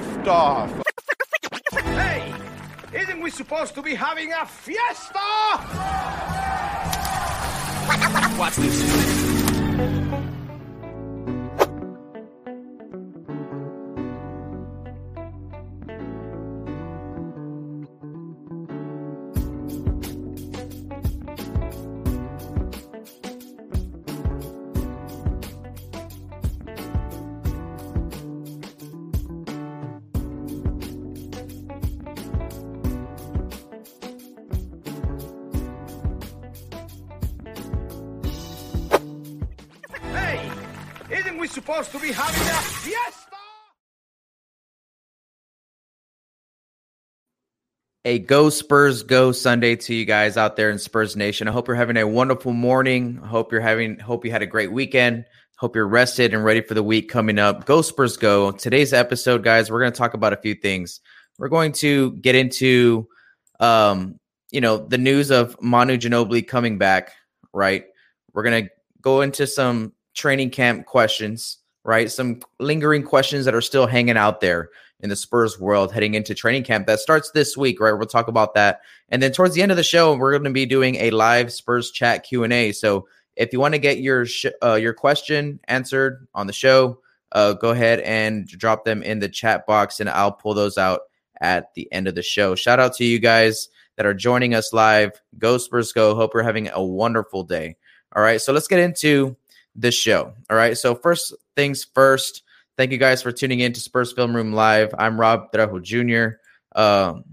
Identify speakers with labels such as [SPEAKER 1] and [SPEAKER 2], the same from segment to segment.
[SPEAKER 1] lift off.
[SPEAKER 2] Hey, isn't we supposed to be having a fiesta?
[SPEAKER 3] Watch this.
[SPEAKER 2] Supposed to be having a fiesta?
[SPEAKER 4] A go Spurs go Sunday to you guys out there in Spurs Nation. I hope you're having a wonderful morning. I hope you're having hope you had a great weekend. Hope you're rested and ready for the week coming up. Go Spurs go. Today's episode, guys, we're going to talk about a few things. We're going to get into um, you know, the news of Manu Ginobili coming back, right? We're going to go into some training camp questions, right? Some lingering questions that are still hanging out there in the Spurs world heading into training camp that starts this week, right? We'll talk about that. And then towards the end of the show, we're going to be doing a live Spurs chat Q&A. So if you want to get your sh- uh, your question answered on the show, uh, go ahead and drop them in the chat box and I'll pull those out at the end of the show. Shout out to you guys that are joining us live. Go Spurs go. Hope you're having a wonderful day. All right, so let's get into this show. All right, so first things first, thank you guys for tuning in to Spurs Film Room Live. I'm Rob Trejo Jr. Um,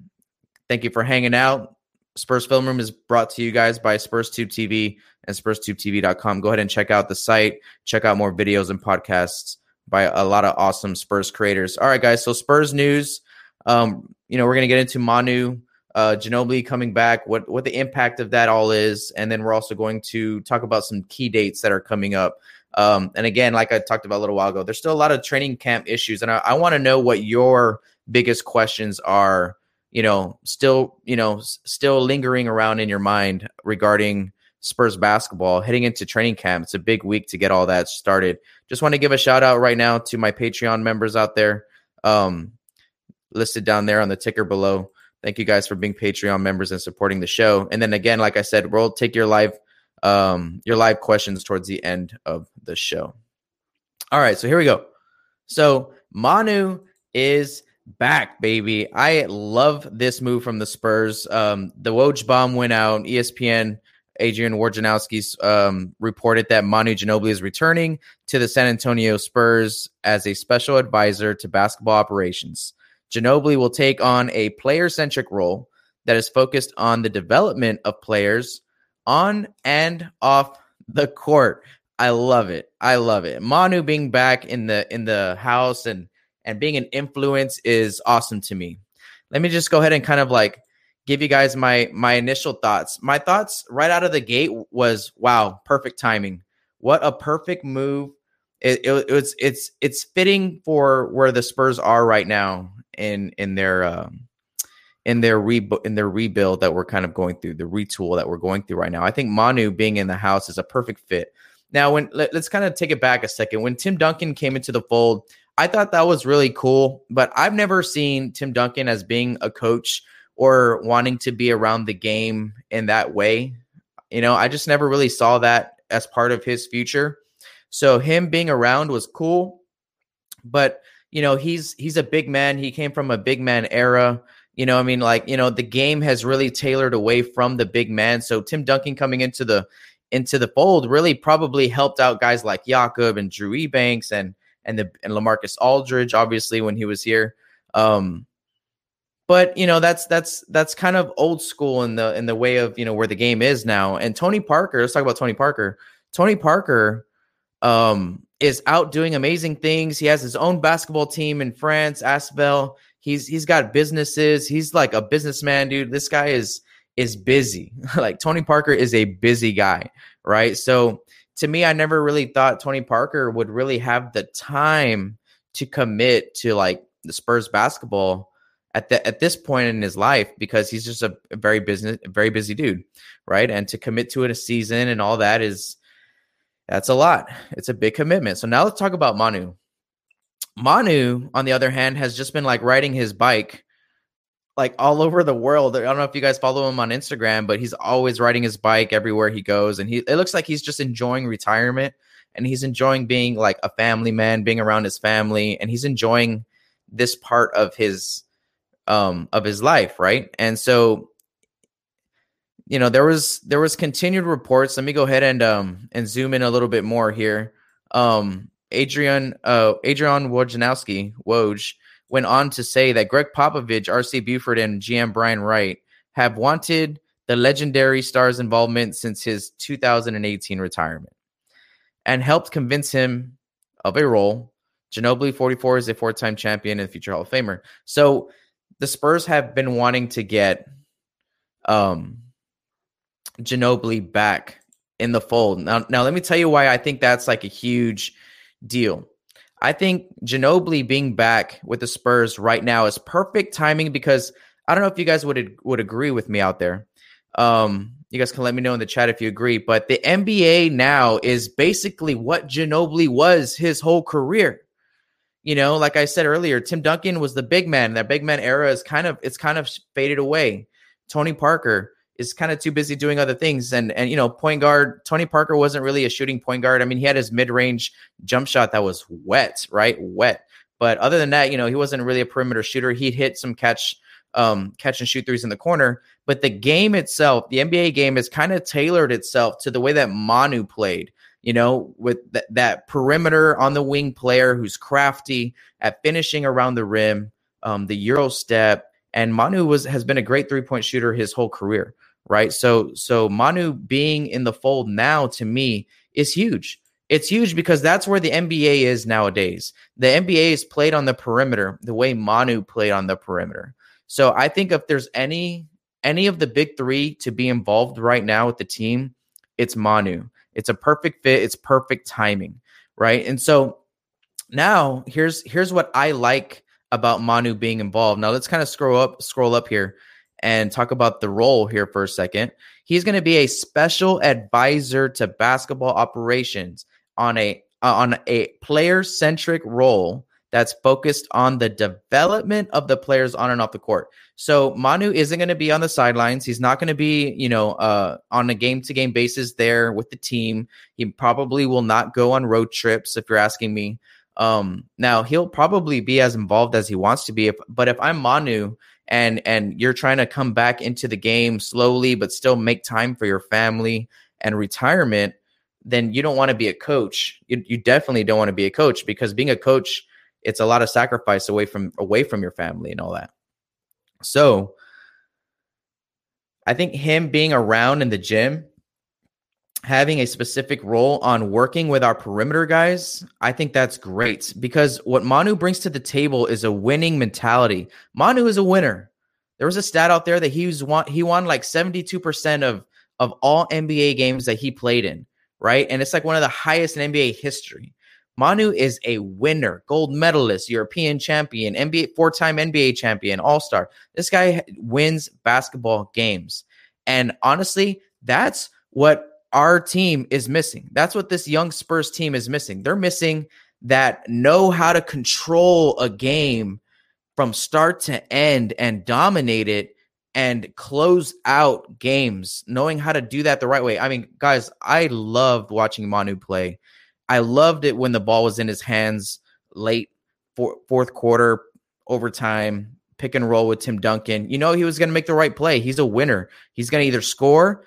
[SPEAKER 4] thank you for hanging out. Spurs Film Room is brought to you guys by SpursTube TV and SpursTubeTV.com. Go ahead and check out the site, check out more videos and podcasts by a lot of awesome Spurs creators. All right, guys, so Spurs news. Um, you know, we're gonna get into Manu uh, Ginobili coming back, what what the impact of that all is, and then we're also going to talk about some key dates that are coming up. Um, and again, like I talked about a little while ago, there's still a lot of training camp issues, and I, I want to know what your biggest questions are. You know, still you know still lingering around in your mind regarding Spurs basketball heading into training camp. It's a big week to get all that started. Just want to give a shout out right now to my Patreon members out there, um, listed down there on the ticker below. Thank you guys for being Patreon members and supporting the show. And then again, like I said, we'll take your live um your live questions towards the end of the show. All right, so here we go. So Manu is back, baby. I love this move from the Spurs. Um, the Woj bomb went out. ESPN Adrian Wojnarowski um, reported that Manu Ginobili is returning to the San Antonio Spurs as a special advisor to basketball operations. Ginobili will take on a player centric role that is focused on the development of players on and off the court. I love it. I love it. Manu being back in the in the house and and being an influence is awesome to me. Let me just go ahead and kind of like give you guys my my initial thoughts. My thoughts right out of the gate was wow, perfect timing. What a perfect move. It, it, it's it's it's fitting for where the Spurs are right now in in their um, in their re in their rebuild that we're kind of going through, the retool that we're going through right now. I think Manu being in the house is a perfect fit. Now, when let, us kind of take it back a second. When Tim Duncan came into the fold, I thought that was really cool, but I've never seen Tim Duncan as being a coach or wanting to be around the game in that way. You know, I just never really saw that as part of his future. So him being around was cool, but you know, he's he's a big man. He came from a big man era. You know, I mean, like, you know, the game has really tailored away from the big man. So Tim Duncan coming into the into the fold really probably helped out guys like Jakob and Drew Eubanks and and the and Lamarcus Aldridge, obviously, when he was here. Um, but you know, that's that's that's kind of old school in the in the way of you know where the game is now. And Tony Parker, let's talk about Tony Parker. Tony Parker um is out doing amazing things. He has his own basketball team in France, Asvel. He's he's got businesses. He's like a businessman, dude. This guy is is busy. like Tony Parker is a busy guy, right? So to me, I never really thought Tony Parker would really have the time to commit to like the Spurs basketball at the, at this point in his life because he's just a very business very busy dude, right? And to commit to it a season and all that is that's a lot. It's a big commitment. So now let's talk about Manu. Manu, on the other hand, has just been like riding his bike like all over the world. I don't know if you guys follow him on Instagram, but he's always riding his bike everywhere he goes. And he it looks like he's just enjoying retirement and he's enjoying being like a family man, being around his family, and he's enjoying this part of his um of his life, right? And so you know, there was there was continued reports. Let me go ahead and um and zoom in a little bit more here. Um Adrian uh Adrian Wojnarowski, Woj, went on to say that Gregg Popovich, RC Buford, and GM Brian Wright have wanted the legendary star's involvement since his 2018 retirement and helped convince him of a role. Ginobili 44 is a four-time champion and future Hall of Famer. So the Spurs have been wanting to get um Ginobili back in the fold. Now, now let me tell you why I think that's like a huge deal. I think Ginobili being back with the Spurs right now is perfect timing because I don't know if you guys would would agree with me out there. Um, you guys can let me know in the chat if you agree. But the NBA now is basically what Ginobili was his whole career. You know, like I said earlier, Tim Duncan was the big man. That big man era is kind of it's kind of faded away. Tony Parker, is kind of too busy doing other things. And and you know, point guard Tony Parker wasn't really a shooting point guard. I mean, he had his mid range jump shot that was wet, right? Wet. But other than that, you know, he wasn't really a perimeter shooter. He'd hit some catch, um, catch and shoot threes in the corner. But the game itself, the NBA game, has kind of tailored itself to the way that Manu played. You know, with th- that perimeter on the wing player who's crafty at finishing around the rim, um, the Euro step, and Manu was has been a great three point shooter his whole career right? So so Manu being in the fold now to me is huge. It's huge because that's where the NBA is nowadays. The NBA is played on the perimeter the way Manu played on the perimeter. So I think if there's any any of the big 3 to be involved right now with the team, it's Manu. It's a perfect fit, it's perfect timing, right? And so now here's here's what I like about Manu being involved. Now let's kind of scroll up scroll up here and talk about the role here for a second. He's going to be a special advisor to basketball operations on a uh, on a player centric role that's focused on the development of the players on and off the court. So Manu isn't going to be on the sidelines. He's not going to be, you know, uh, on a game to game basis there with the team. He probably will not go on road trips if you're asking me. Um, now he'll probably be as involved as he wants to be. If, but if I'm Manu and and you're trying to come back into the game slowly but still make time for your family and retirement then you don't want to be a coach. You, you definitely don't want to be a coach because being a coach it's a lot of sacrifice away from away from your family and all that. So i think him being around in the gym having a specific role on working with our perimeter guys, I think that's great because what Manu brings to the table is a winning mentality. Manu is a winner. There was a stat out there that he was won, he won like 72% of of all NBA games that he played in, right? And it's like one of the highest in NBA history. Manu is a winner, gold medalist, European champion, NBA four-time NBA champion, all-star. This guy wins basketball games. And honestly, that's what our team is missing. That's what this young Spurs team is missing. They're missing that know how to control a game from start to end and dominate it and close out games, knowing how to do that the right way. I mean, guys, I loved watching Manu play. I loved it when the ball was in his hands late for, fourth quarter, overtime, pick and roll with Tim Duncan. You know, he was going to make the right play. He's a winner. He's going to either score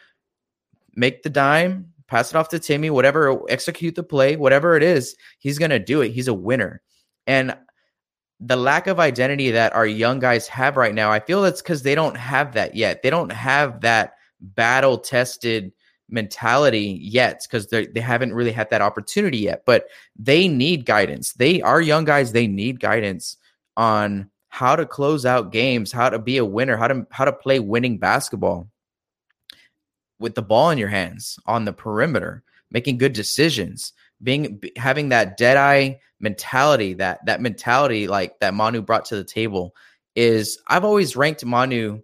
[SPEAKER 4] make the dime, pass it off to Timmy, whatever, execute the play, whatever it is, he's going to do it. He's a winner. And the lack of identity that our young guys have right now, I feel that's because they don't have that yet. They don't have that battle tested mentality yet because they they haven't really had that opportunity yet. But they need guidance. They are young guys. They need guidance on how to close out games, how to be a winner, how to how to play winning basketball with the ball in your hands on the perimeter, making good decisions, being having that dead eye mentality, that that mentality like that Manu brought to the table is I've always ranked Manu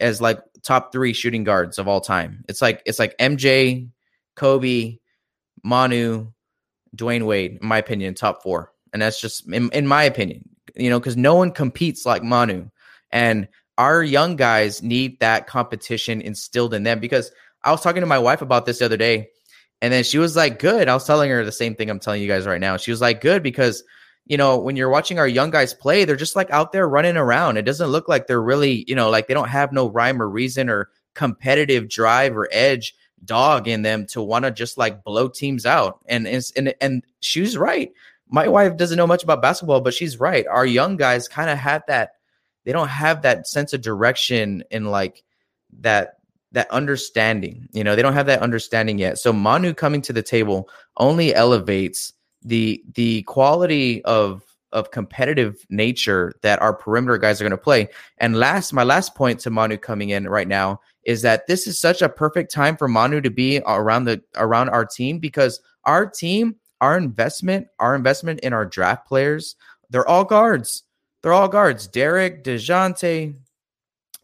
[SPEAKER 4] as like top 3 shooting guards of all time. It's like it's like MJ, Kobe, Manu, Dwayne Wade, in my opinion, top 4. and that's just in, in my opinion. You know, because no one competes like Manu, and our young guys need that competition instilled in them. Because I was talking to my wife about this the other day, and then she was like, "Good." I was telling her the same thing I'm telling you guys right now. She was like, "Good," because you know when you're watching our young guys play, they're just like out there running around. It doesn't look like they're really, you know, like they don't have no rhyme or reason or competitive drive or edge dog in them to want to just like blow teams out. And and and she's right. My wife doesn't know much about basketball, but she's right. Our young guys kind of have that. They don't have that sense of direction and like that that understanding. You know, they don't have that understanding yet. So Manu coming to the table only elevates the the quality of of competitive nature that our perimeter guys are going to play. And last, my last point to Manu coming in right now is that this is such a perfect time for Manu to be around the around our team because our team, our investment, our investment in our draft players, they're all guards. They're all guards. Derek, DeJounte,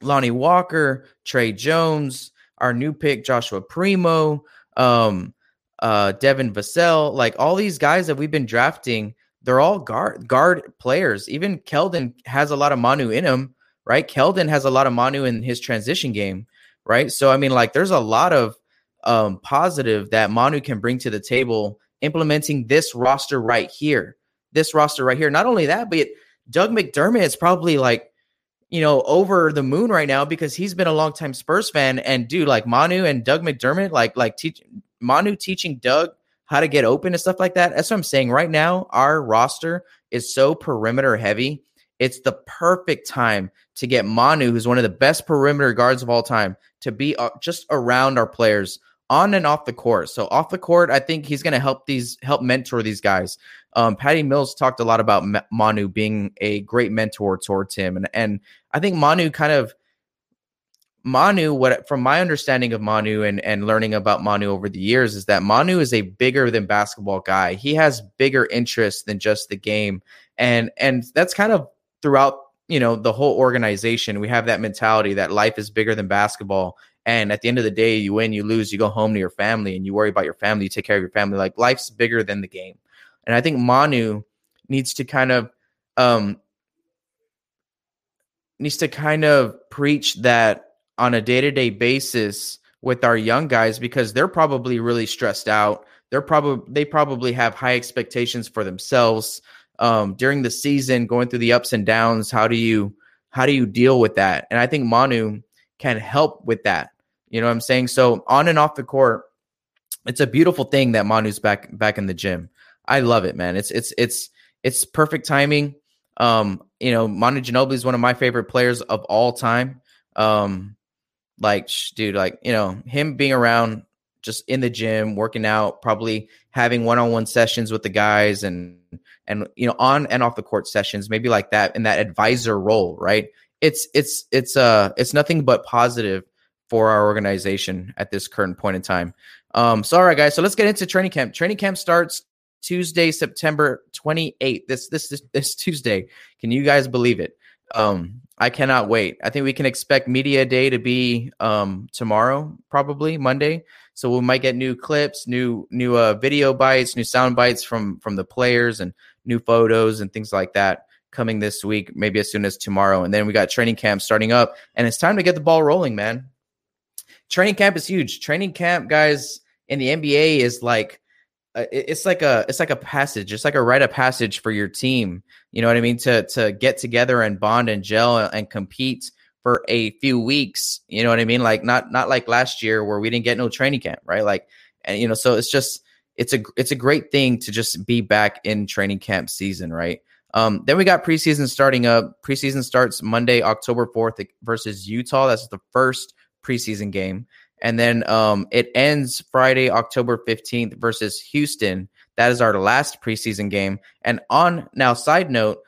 [SPEAKER 4] Lonnie Walker, Tre Jones, our new pick, Joshua Primo, um, uh, Devin Vassell, like all these guys that we've been drafting, they're all guard guard players. Even Keldon has a lot of Manu in him, right? Keldon has a lot of Manu in his transition game right? So I mean, like, there's a lot of um, positive that Manu can bring to the table implementing this roster right here. This roster right here. Not only that, but Doug McDermott is probably like, you know, over the moon right now because he's been a long time Spurs fan. And dude, like Manu and Doug McDermott, like like teach Manu teaching Doug how to get open and stuff like that. That's what I'm saying. Right now, our roster is so perimeter heavy. It's the perfect time to get Manu, who's one of the best perimeter guards of all time, to be uh, just around our players on and off the court. So off the court, I think he's going to help these help mentor these guys. Um, Patty Mills talked a lot about Manu being a great mentor towards him, and and I think Manu kind of Manu, what from my understanding of Manu and and learning about Manu over the years is that Manu is a bigger than basketball guy. He has bigger interests than just the game, and and that's kind of throughout you know the whole organization we have that mentality that life is bigger than basketball and at the end of the day you win you lose you go home to your family and you worry about your family you take care of your family like life's bigger than the game and i think manu needs to kind of um needs to kind of preach that on a day-to-day basis with our young guys because they're probably really stressed out they're probably they probably have high expectations for themselves um, during the season, going through the ups and downs. How do you how do you deal with that? And I think Manu can help with that. You know what I'm saying? So on and off the court, it's a beautiful thing that Manu's back back in the gym. I love it, man. It's it's it's it's perfect timing. Um, you know, Manu Ginobili is one of my favorite players of all time. Um, like, dude, like you know, him being around just in the gym, working out, probably having one-on-one sessions with the guys and and you know on and off the court sessions maybe like that in that advisor role right it's it's it's uh it's nothing but positive for our organization at this current point in time. Um so all right guys so let's get into training camp. Training camp starts tuesday september 28th this this this, this tuesday. Can you guys believe it? Um i cannot wait. I think we can expect media day to be um tomorrow probably monday. So we might get new clips, new new uh, video bites, new sound bites from from the players, and new photos and things like that coming this week, maybe as soon as tomorrow. And then we got training camp starting up, and it's time to get the ball rolling, man. Training camp is huge. Training camp, guys, in the NBA is like uh, it's like a it's like a passage it's like a rite of passage for your team you know what i mean to to get together and bond and gel and compete for a few weeks. You know what I mean? Like not not like last year where we didn't get no training camp, right? Like and you know, so it's just it's a it's a great thing to just be back in training camp season, right? Um, then we got preseason starting up. Preseason starts Monday, October 4th versus Utah. That's the first preseason game. And then um, it ends Friday, October 15th versus Houston. That is our last preseason game. And on now, side note,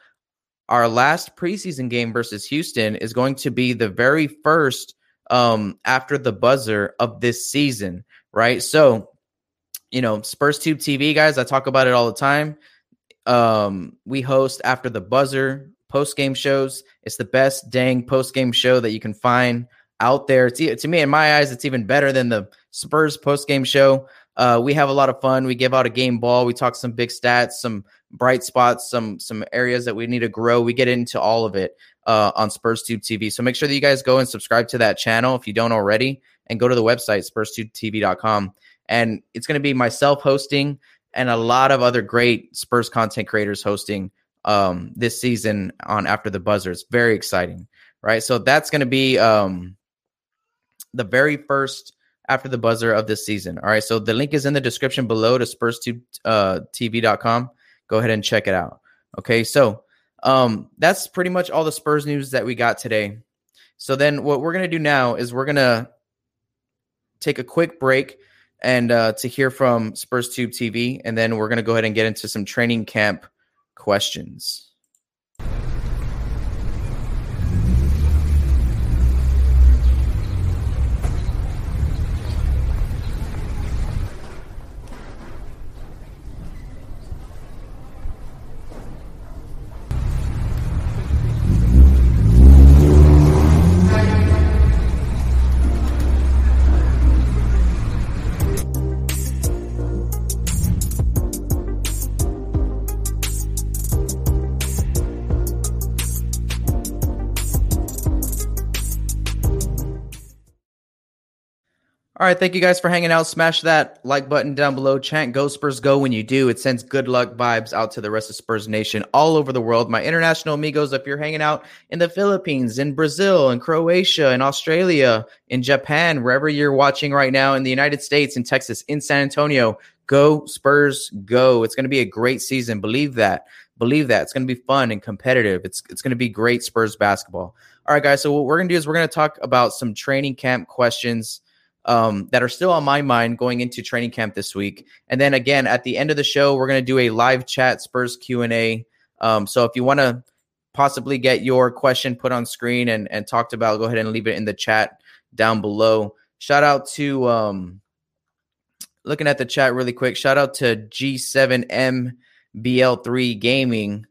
[SPEAKER 4] our last preseason game versus Houston is going to be the very first um, after the buzzer of this season, right? So, you know, Spurs Tube TV guys, I talk about it all the time. Um, we host after the buzzer post game shows. It's the best dang post game show that you can find out there. It's, to me, in my eyes, it's even better than the Spurs post game show. Uh, we have a lot of fun. We give out a game ball. We talk some big stats, some bright spots, some some areas that we need to grow. We get into all of it uh, on SpursTube TV. So make sure that you guys go and subscribe to that channel if you don't already, and go to the website SpursTubeTV.com. And it's going to be myself hosting and a lot of other great Spurs content creators hosting um, this season on After the Buzzer. It's very exciting, right? So that's going to be um, the very first After the Buzzer of this season. All right. So the link is in the description below to SpursTV.com. Uh, Go ahead and check it out. Okay. So um, that's pretty much all the Spurs news that we got today. So then what we're going to do now is we're going to take a quick break and uh, to hear from Spurs Tube TV. And then we're going to go ahead and get into some training camp questions. All right, thank you guys for hanging out. Smash that like button down below. Chant Go Spurs Go when you do. It sends good luck vibes out to the rest of Spurs Nation all over the world. My international amigos, if you're hanging out in the Philippines, in Brazil, in Croatia, in Australia, in Japan, wherever you're watching right now, in the United States, in Texas, in San Antonio, go Spurs Go. It's going to be a great season. Believe that. Believe that. It's going to be fun and competitive. It's it's going to be great Spurs basketball. All right, guys. So what we're going to do is we're going to talk about some training camp questions um, that are still on my mind going into training camp this week. And then again, at the end of the show, we're going to do a live chat Spurs Q and A. Um, so if you want to possibly get your question put on screen and, and talked about, go ahead and leave it in the chat down below. Shout out to um, looking at the chat really quick. Shout out to G7MBL3 Gaming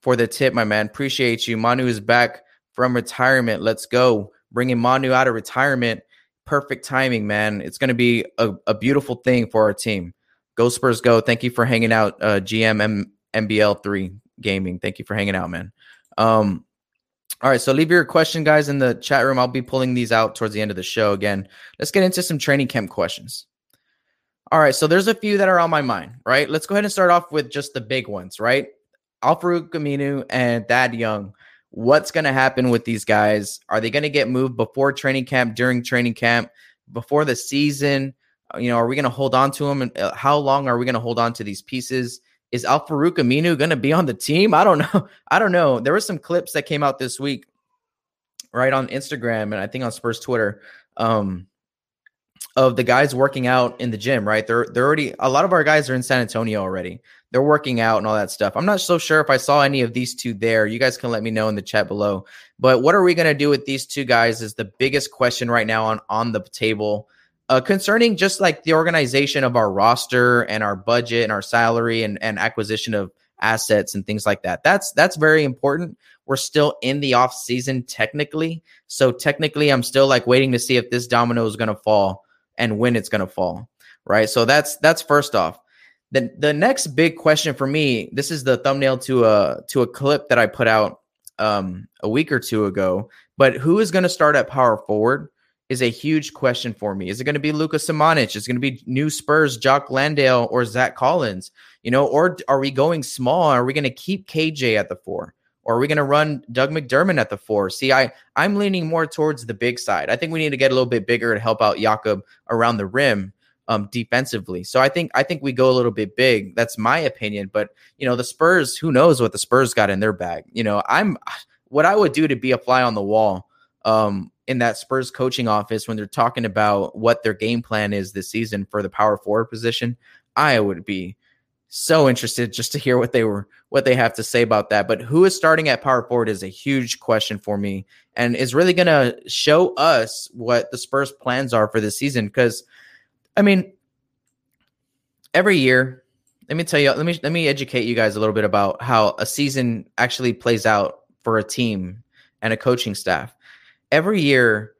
[SPEAKER 4] for the tip, my man. Appreciate you. Manu is back from retirement. Let's go. Bringing Manu out of retirement perfect timing, man. It's going to be a, a, beautiful thing for our team. Go Spurs, go! Thank you for hanging out, uh, GM MBL three gaming. Thank you for hanging out, man. Um, all right, so leave your question, guys, in the chat room. I'll be pulling these out towards the end of the show. Again, let's get into some training camp questions. All right, so there's a few that are on my mind. Right, let's go ahead and start off with just the big ones. Right, Al-Farouq Aminu and Thad Young what's going to happen with these guys? Are they going to get moved before training camp, during training camp, before the season? Uh, you know, are we going to hold on to them? And uh, how long are we going to hold on to these pieces? Is Al-Farouq Aminu going to be on the team? I don't know. I don't know. There were some clips that came out this week, right on Instagram and I think on Spurs Twitter. Um, of the guys working out in the gym, right? They're they're already a lot of our guys are in San Antonio already. They're working out and all that stuff. I'm not so sure if I saw any of these two there. You guys can let me know in the chat below. But what are we going to do with these two guys is the biggest question right now on on the table. Uh, concerning just like the organization of our roster and our budget and our salary and, and acquisition of assets and things like that. That's that's very important. We're still in the off season technically. So technically I'm still like waiting to see if this domino is going to fall and when it's going to fall, right? So that's that's first off. The the next big question for me, this is the thumbnail to a to a clip that I put out um, a week or two ago. But who is going to start at power forward is a huge question for me. Is it going to be Luka Samanic? Is it going to be new Spurs, Jock Landale, or Zach Collins? You know, or are we going small? Are we going to keep KJ at the four? Or are we going to run Doug McDermott at the four? See, I I'm leaning more towards the big side. I think we need to get a little bit bigger to help out Jakob around the rim um, defensively. So I think I think we go a little bit big. That's my opinion. But you know, the Spurs, who knows what the Spurs got in their bag? You know, I'm what I would do to be a fly on the wall um, in that Spurs coaching office when they're talking about what their game plan is this season for the power forward position. I would be so interested just to hear what they were what they have to say about that. But who is starting at power forward is a huge question for me and is really going to show us what the Spurs plans are for this season because I mean every year let me tell you let me let me educate you guys a little bit about how a season actually plays out for a team and a coaching staff. Every year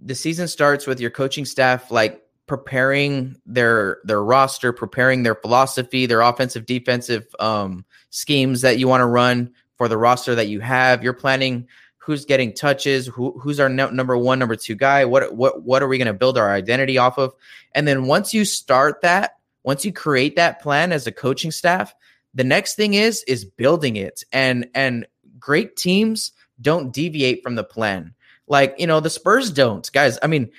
[SPEAKER 4] the season starts with your coaching staff like preparing their their roster, preparing their philosophy, their offensive defensive um, schemes that you want to run for the roster that you have. You're planning who's getting touches, who, who's our no, number one, number two guy. What what what are we going to build our identity off of? And then once you start that, once you create that plan as a coaching staff, the next thing is is building it. And and great teams don't deviate from the plan. Like you know the Spurs don't, guys. I mean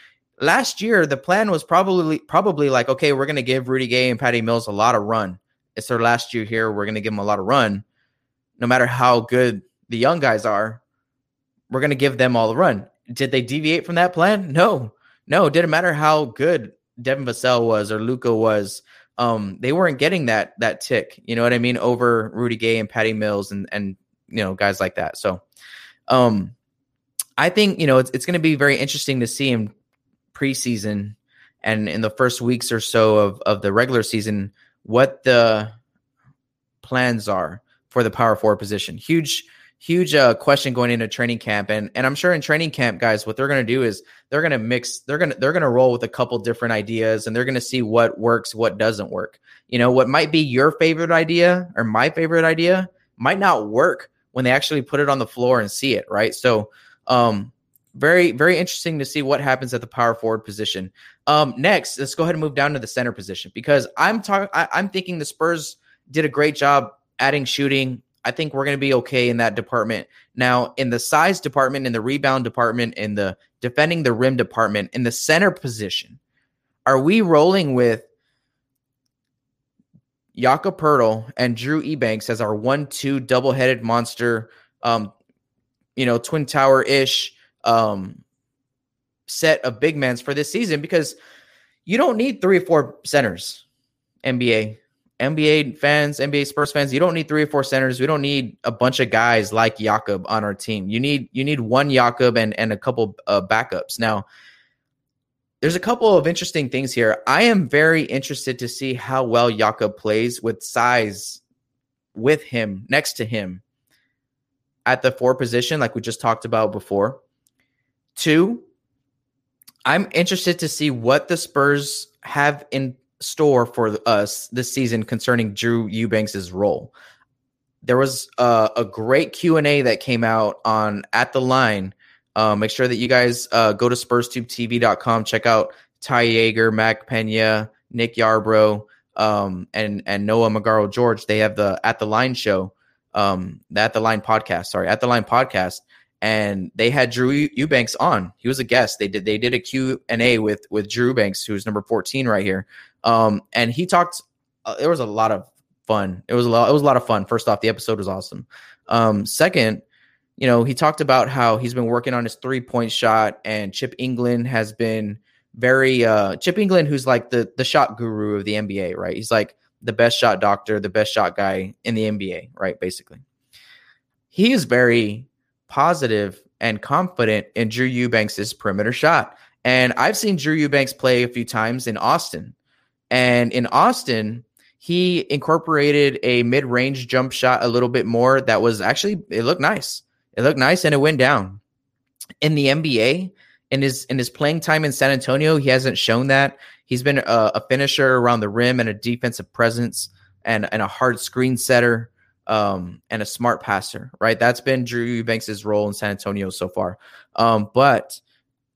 [SPEAKER 4] last year the plan was probably probably like okay we're going to give rudy gay and patty mills a lot of run. It's their last year here. We're going to give them a lot of run. No matter how good the young guys are we're going to give them all the run. Did they deviate from that plan? No. No it didn't matter how good devin vassell was or luca was. Um they weren't getting that that tick you know what i mean over rudy gay and patty mills and and you know guys like that. So um I think you know it's, it's going to be very interesting to see him preseason and in the first weeks or so of, of the regular season what the plans are for the power forward position. Huge, huge uh, question going into training camp, and and I'm sure in training camp, guys, what they're going to do is they're going to mix, they're going to they're going to roll with a couple different ideas, and they're going to see what works, what doesn't work. You know, what might be your favorite idea or my favorite idea might not work when they actually put it on the floor and see it, right? So, um, very very interesting to see what happens at the power forward position. Um, next, let's go ahead and move down to the center position because I'm talking. I'm thinking the Spurs did a great job adding shooting. I think we're going to be okay in that department. Now, in the size department, in the rebound department, in the defending the rim department, in the center position, are we rolling with Jakob Poeltl and Drew Eubanks as our one-two double-headed monster? Um, you know, twin tower ish um, set of big men for this season because you don't need three or four centers. NBA, NBA fans, NBA Spurs fans, you don't need three or four centers. We don't need a bunch of guys like Jakob on our team. You need you need one Jakob and and a couple uh, backups. Now, there's a couple of interesting things here. I am very interested to see how well Jakob plays with size with him next to him at the four position, like we just talked about before. Two, I'm interested to see what the Spurs have in store for us this season concerning Drew Eubanks' role. There was a, a great Q and A that came out on at the line. Uh, make sure that you guys uh, go to SpursTubeTV.com, check out Ty Yeager, Mac Pena, Nick Yarbrough, um, and and Noah Magaro George. They have the at the line show, um, the at the line podcast. Sorry, at the line podcast and they had Drew Eubanks on. He was a guest. They did they did a Q and A with with Drew Eubanks, who's number fourteen right here. Um, and he talked. Uh, there was a lot of fun. It was a lot. It was a lot of fun. First off, the episode was awesome. Um, second, you know, he talked about how he's been working on his three point shot, and Chip Engelland has been very uh Chip Engelland, who's like the the shot guru of the NBA, right? He's like the best shot doctor, the best shot guy in the NBA, right? Basically, he is very positive and confident in Drew Eubanks' perimeter shot. And I've seen Drew Eubanks play a few times in Austin. And in Austin, he incorporated a mid-range jump shot a little bit more that was actually it looked nice. It looked nice and it went down. In the NBA, in his in his playing time in San Antonio, he hasn't shown that. He's been a, a finisher around the rim and a defensive presence and, and a hard screen setter um, and a smart passer, right? That's been Drew Eubanks' role in San Antonio so far. Um, but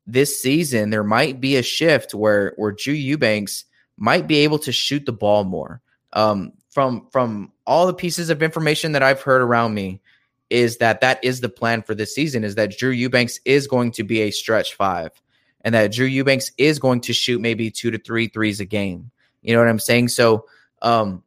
[SPEAKER 4] this season, there might be a shift where where Drew Eubanks might be able to shoot the ball more. Um, from from all the pieces of information that I've heard around me, is that that is the plan for this season. Is that Drew Eubanks is going to be a stretch five, and that Drew Eubanks is going to shoot maybe two to three threes a game. You know what I'm saying? So, um,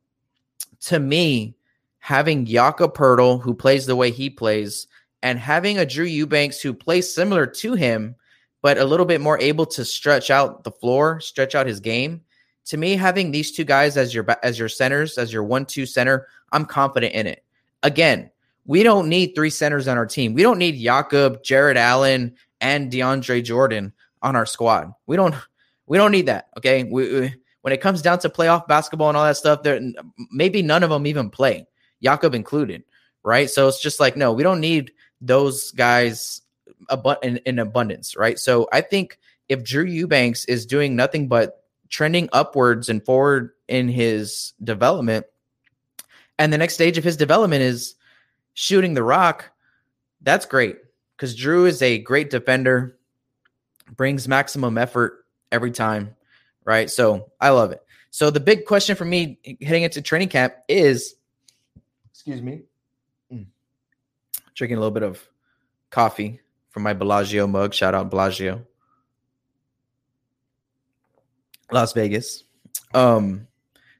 [SPEAKER 4] to me, having Jakob Poeltl, who plays the way he plays, and having a Drew Eubanks who plays similar to him, but a little bit more able to stretch out the floor, stretch out his game. To me, having these two guys as your as your centers, as your one-two center, I'm confident in it. Again, we don't need three centers on our team. We don't need Jakob, Jarrett Allen, and DeAndre Jordan on our squad. We don't we don't need that. Okay. We, we, when it comes down to playoff basketball and all that stuff, there maybe none of them even play. Jakob included, right? So it's just like, no, we don't need those guys in, in abundance, right? So I think if Drew Eubanks is doing nothing but trending upwards and forward in his development. And the next stage of his development is shooting the rock. That's great because Drew is a great defender, brings maximum effort every time, right? So I love it. So the big question for me heading into training camp is, excuse me, mm, drinking a little bit of coffee from my Bellagio mug. Shout out Bellagio, Las Vegas. Um,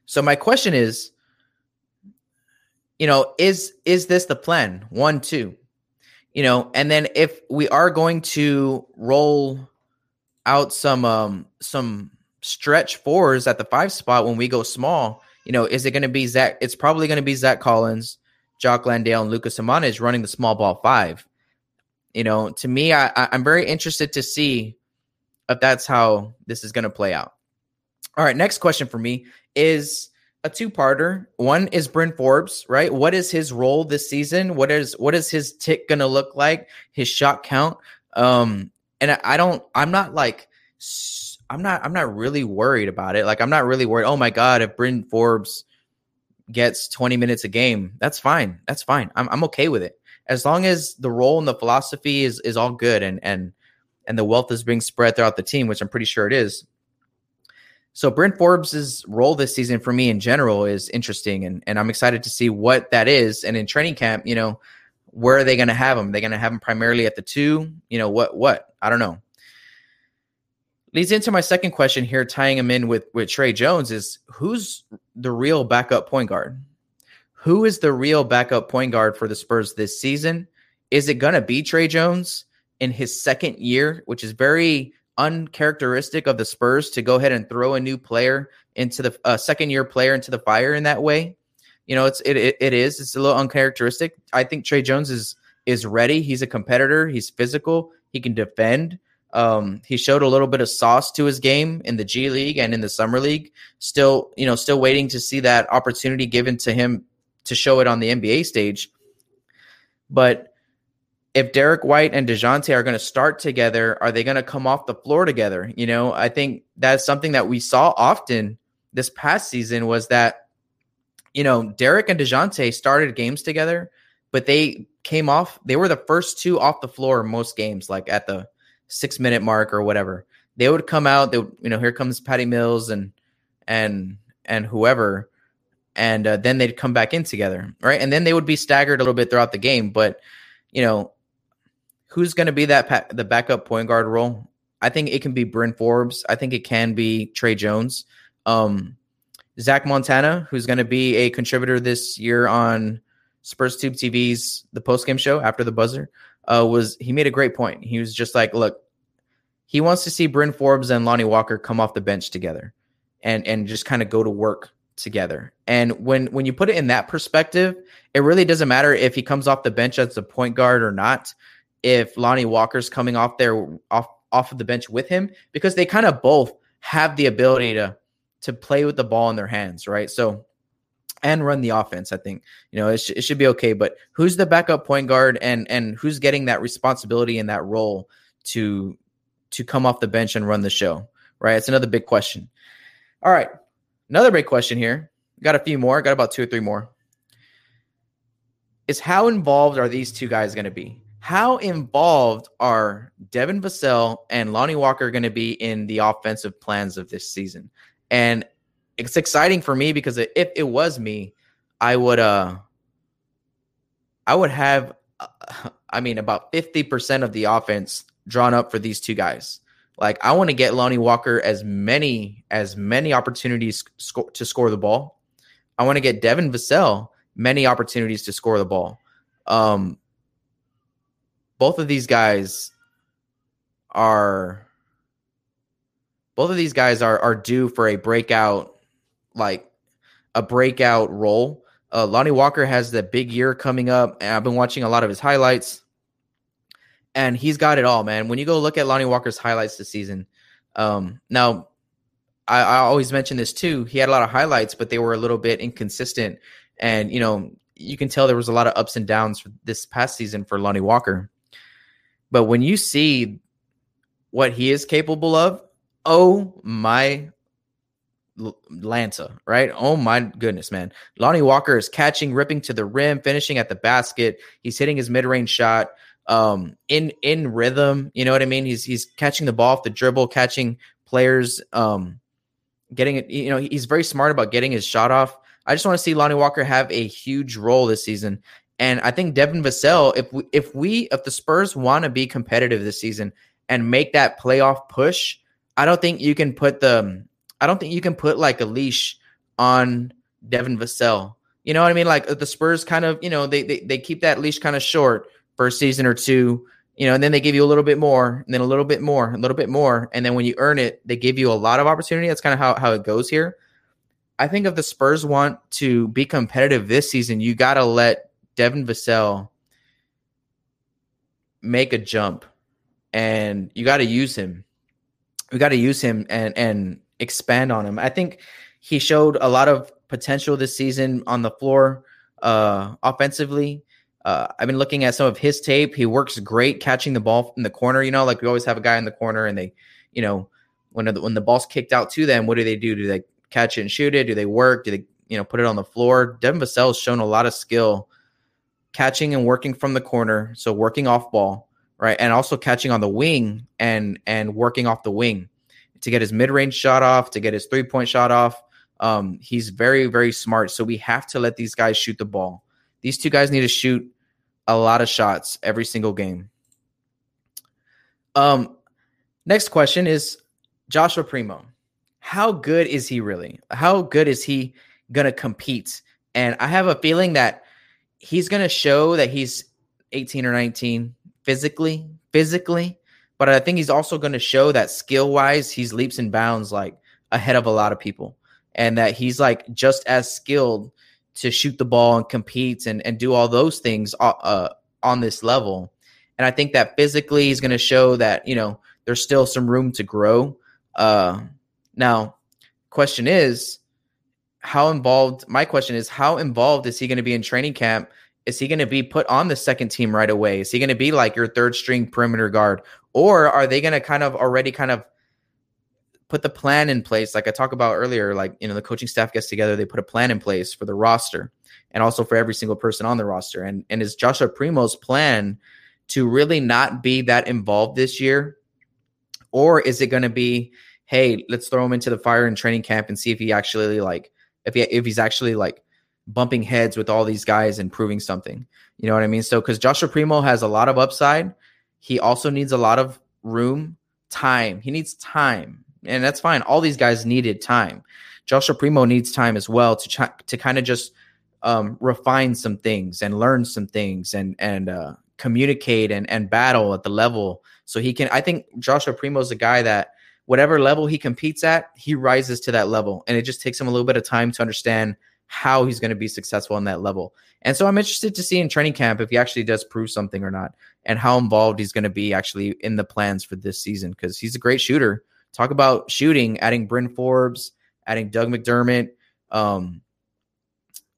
[SPEAKER 4] so my question is, you know, is is this the plan? One, two, you know, and then if we are going to roll out some um some stretch fours at the five spot when we go small, you know, is it going to be Zach? It's probably going to be Zach Collins, Jock Landale, and Lucas Samanic running the small ball five. You know, to me, I, I'm very interested to see if that's how this is going to play out. All right, next question for me is a two-parter. One is Bryn Forbes, right? What is his role this season? What is what is his tick going to look like? His shot count? Um, and I, I don't. I'm not like. I'm not. I'm not really worried about it. Like I'm not really worried. Oh my god, if Bryn Forbes gets 20 minutes a game, that's fine. That's fine. I'm I'm okay with it as long as the role and the philosophy is is all good and and and the wealth is being spread throughout the team, which I'm pretty sure it is. So Bryn Forbes's role this season for me in general is interesting, and and I'm excited to see what that is. And in training camp, you know, where are they going to have him? They're going to have him primarily at the two. You know what? What I don't know. Leads into my second question here, tying him in with with Tre Jones is who's the real backup point guard? Who is the real backup point guard for the Spurs this season? Is it to be Tre Jones in his second year, which is very uncharacteristic of the Spurs to go ahead and throw a new player into the uh, second year player into the fire in that way. You know, it's it, it it is it's a little uncharacteristic. I think Tre Jones is is ready. He's a competitor. He's physical. He can defend. Um, he showed a little bit of sauce to his game in the G League and in the Summer League. Still, you know, still waiting to see that opportunity given to him to show it on the NBA stage. But if Derek White and DeJounte are going to start together, are they going to come off the floor together? You know, I think that's something that we saw often this past season was that, you know, Derek and DeJounte started games together, but they came off, they were the first two off the floor most games, like at the six minute mark or whatever. They would come out, they would, you know, here comes Patty Mills and, and, and whoever, and uh, then they'd come back in together, right? And then they would be staggered a little bit throughout the game, but, you know, who's going to be that pa- the backup point guard role? I think it can be Bryn Forbes. I think it can be Tre Jones. Um, Zach Montana, who's going to be a contributor this year on Spurs Tube TV's the postgame show after the buzzer, uh, was he made a great point. He was just like, look, he wants to see Bryn Forbes and Lonnie Walker come off the bench together and and just kind of go to work together. And when when you put it in that perspective, it really doesn't matter if he comes off the bench as a point guard or not if Lonnie Walker's coming off there off off of the bench with him because they kind of both have the ability to to play with the ball in their hands, right? So and run the offense. I think you know it, sh- it should be okay. But who's the backup point guard and and who's getting that responsibility and that role to to come off the bench and run the show, right? It's another big question. All right, another big question here. Got a few more. Got about two or three more. Is how involved are these two guys going to be? How involved are Devin Vassell and Lonnie Walker going to be in the offensive plans of this season? And it's exciting for me because if it was me, I would uh I would have uh, I mean about 50% of the offense drawn up for these two guys. Like I want to get Lonnie Walker as many as many opportunities sco- to score the ball. I want to get Devin Vassell many opportunities to score the ball. Um, both of these guys are both of these guys are are due for a breakout like a breakout role. Uh, Lonnie Walker has the big year coming up, and I've been watching a lot of his highlights, and he's got it all, man. When you go look at Lonnie Walker's highlights this season, um, now I, I always mention this too. He had a lot of highlights, but they were a little bit inconsistent, and you know you can tell there was a lot of ups and downs this past season for Lonnie Walker. But when you see what he is capable of, oh my Lanta, right? Oh my goodness, man. Lonnie Walker is catching, ripping to the rim, finishing at the basket. He's hitting his mid-range shot um in in rhythm, you know what I mean? He's he's catching the ball off the dribble, catching players um getting it, you know, he's very smart about getting his shot off. I just want to see Lonnie Walker have a huge role this season. And I think Devin Vassell, if we if we if the Spurs want to be competitive this season and make that playoff push, I don't think you can put the I don't think you can put like a leash on Devin Vassell. You know what I mean? Like uh, the Spurs kind of, you know, they they, they keep that leash kind of short for a season or two, you know, and then they give you a little bit more, and then a little bit more, a little bit more, and then when you earn it, they give you a lot of opportunity. That's kind of how how it goes here. I think if the Spurs want to be competitive this season, you got to let Devin Vassell make a jump, and you got to use him. We got to use him and and expand on him. I think he showed a lot of potential this season on the floor uh, offensively. Uh, I've been looking at some of his tape. He works great catching the ball in the corner. You know, like we always have a guy in the corner, and they, you know, when the, when the ball's kicked out to them, what do they do? Do they catch it and shoot it? Do they work? Do they, you know, put it on the floor? Devin Vassell's shown a lot of skill catching and working from the corner, so working off ball, right, and also catching on the wing and and working off the wing to get his mid range shot off, to get his three point shot off. Um, he's very very smart. So we have to let these guys shoot the ball. These two guys need to shoot a lot of shots every single game. Um, next question is Joshua Primo. How good is he really? How good is he gonna compete? And I have a feeling that he's gonna show that he's 18 or 19 physically, physically, but I think he's also gonna show that skill wise, he's leaps and bounds like ahead of a lot of people, and that he's like just as skilled to shoot the ball and compete and, and do all those things uh, uh, on this level. And I think that physically he's going to show that, you know, there's still some room to grow. Uh, now, question is, how involved? My question is, how involved is he going to be in training camp? Is he going to be put on the second team right away? Is he going to be like your third string perimeter guard? Or are they going to kind of already kind of put the plan in place like i talked about earlier like you know the coaching staff gets together they put a plan in place for the roster and also for every single person on the roster and and is joshua primo's plan to really not be that involved this year or is it going to be hey let's throw him into the fire in training camp and see if he actually like if he if he's actually like bumping heads with all these guys and proving something you know what i mean so because joshua primo has a lot of upside he also needs a lot of room time he needs time and that's fine. All these guys needed time. Joshua Primo needs time as well to ch- to kind of just um, refine some things and learn some things and and uh, communicate and and battle at the level so he can. I think Joshua Primo is a guy that whatever level he competes at, he rises to that level, and it just takes him a little bit of time to understand how he's going to be successful on that level. And so I'm interested to see in training camp if he actually does prove something or not, and how involved he's going to be actually in the plans for this season because he's a great shooter talk about shooting, adding Bryn Forbes, adding Doug McDermott. Um,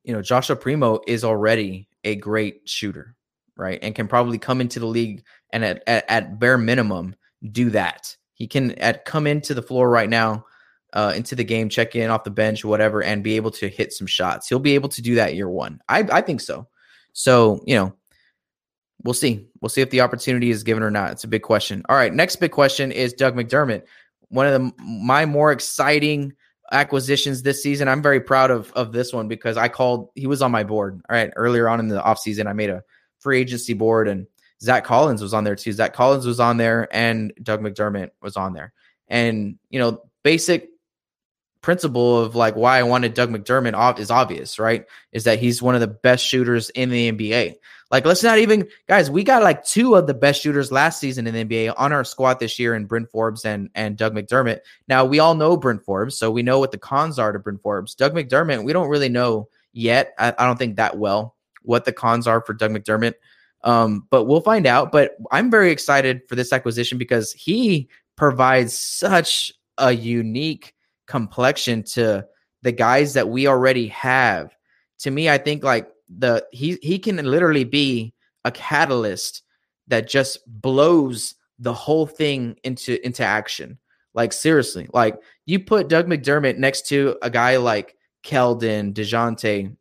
[SPEAKER 4] you know, Joshua Primo is already a great shooter, right? And can probably come into the league and at, at, at bare minimum do that. He can at come into the floor right now, uh, into the game, check in off the bench, whatever, and be able to hit some shots. He'll be able to do that year one. I, I think so. So, you know, we'll see. We'll see if the opportunity is given or not. It's a big question. All right. Next big question is Doug McDermott one of the my more exciting acquisitions this season. I'm very proud of of this one because I called he was on my board. All right, earlier on in the offseason, I made a free agency board and Zach Collins was on there too. Zach Collins was on there and Doug McDermott was on there. And you know, basic principle of like why I wanted Doug McDermott off is obvious, right? Is that he's one of the best shooters in the NBA. Like, let's not even, guys, we got like two of the best shooters last season in the NBA on our squad this year in Bryn Forbes and, and Doug McDermott. Now, we all know Bryn Forbes, so we know what the cons are to Bryn Forbes. Doug McDermott, we don't really know yet. I, I don't think that well what the cons are for Doug McDermott. Um, but we'll find out. But I'm very excited for this acquisition because he provides such a unique complexion to the guys that we already have. To me, I think like the he he can literally be a catalyst that just blows the whole thing into into action. Like seriously, like you put Doug McDermott next to a guy like Keldon, Dejounte,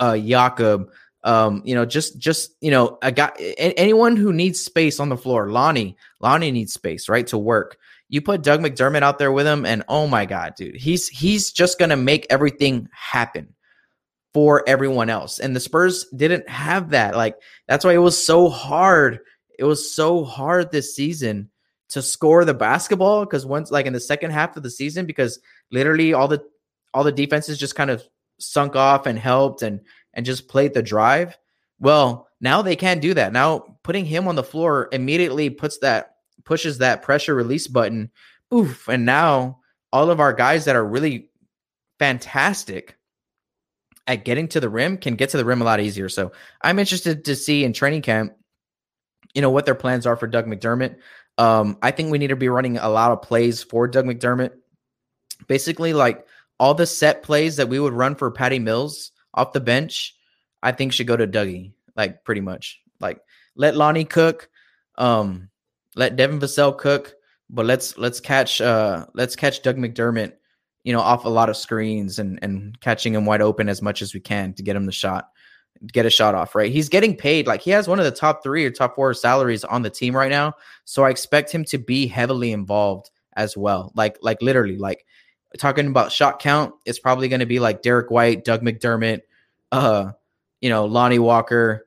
[SPEAKER 4] uh, Jakob, um, you know, just just you know, a guy, anyone who needs space on the floor. Lonnie, Lonnie needs space, right, to work. You put Doug McDermott out there with him, and oh my god, dude, he's he's just gonna make everything happen for everyone else. And the Spurs didn't have that. Like that's why it was so hard. It was so hard this season to score the basketball because once like in the second half of the season because literally all the all the defenses just kind of sunk off and helped and and just played the drive. Well, now they can't do that. Now putting him on the floor immediately puts that pushes that pressure release button. Oof, and now all of our guys that are really fantastic at getting to the rim can get to the rim a lot easier. So I'm interested to see in training camp, you know, what their plans are for Doug McDermott. Um, I think we need to be running a lot of plays for Doug McDermott. Basically, like all the set plays that we would run for Patty Mills off the bench, I think should go to Dougie. Like pretty much. Like let Lonnie cook, um, let Devin Vassell cook, but let's let's catch uh let's catch Doug McDermott you know, off a lot of screens and and catching him wide open as much as we can to get him the shot, get a shot off, right? He's getting paid like he has one of the top 3 or top 4 salaries on the team right now, so I expect him to be heavily involved as well. Like like literally like talking about shot count, it's probably going to be like Derrick White, Doug McDermott, uh, you know, Lonnie Walker,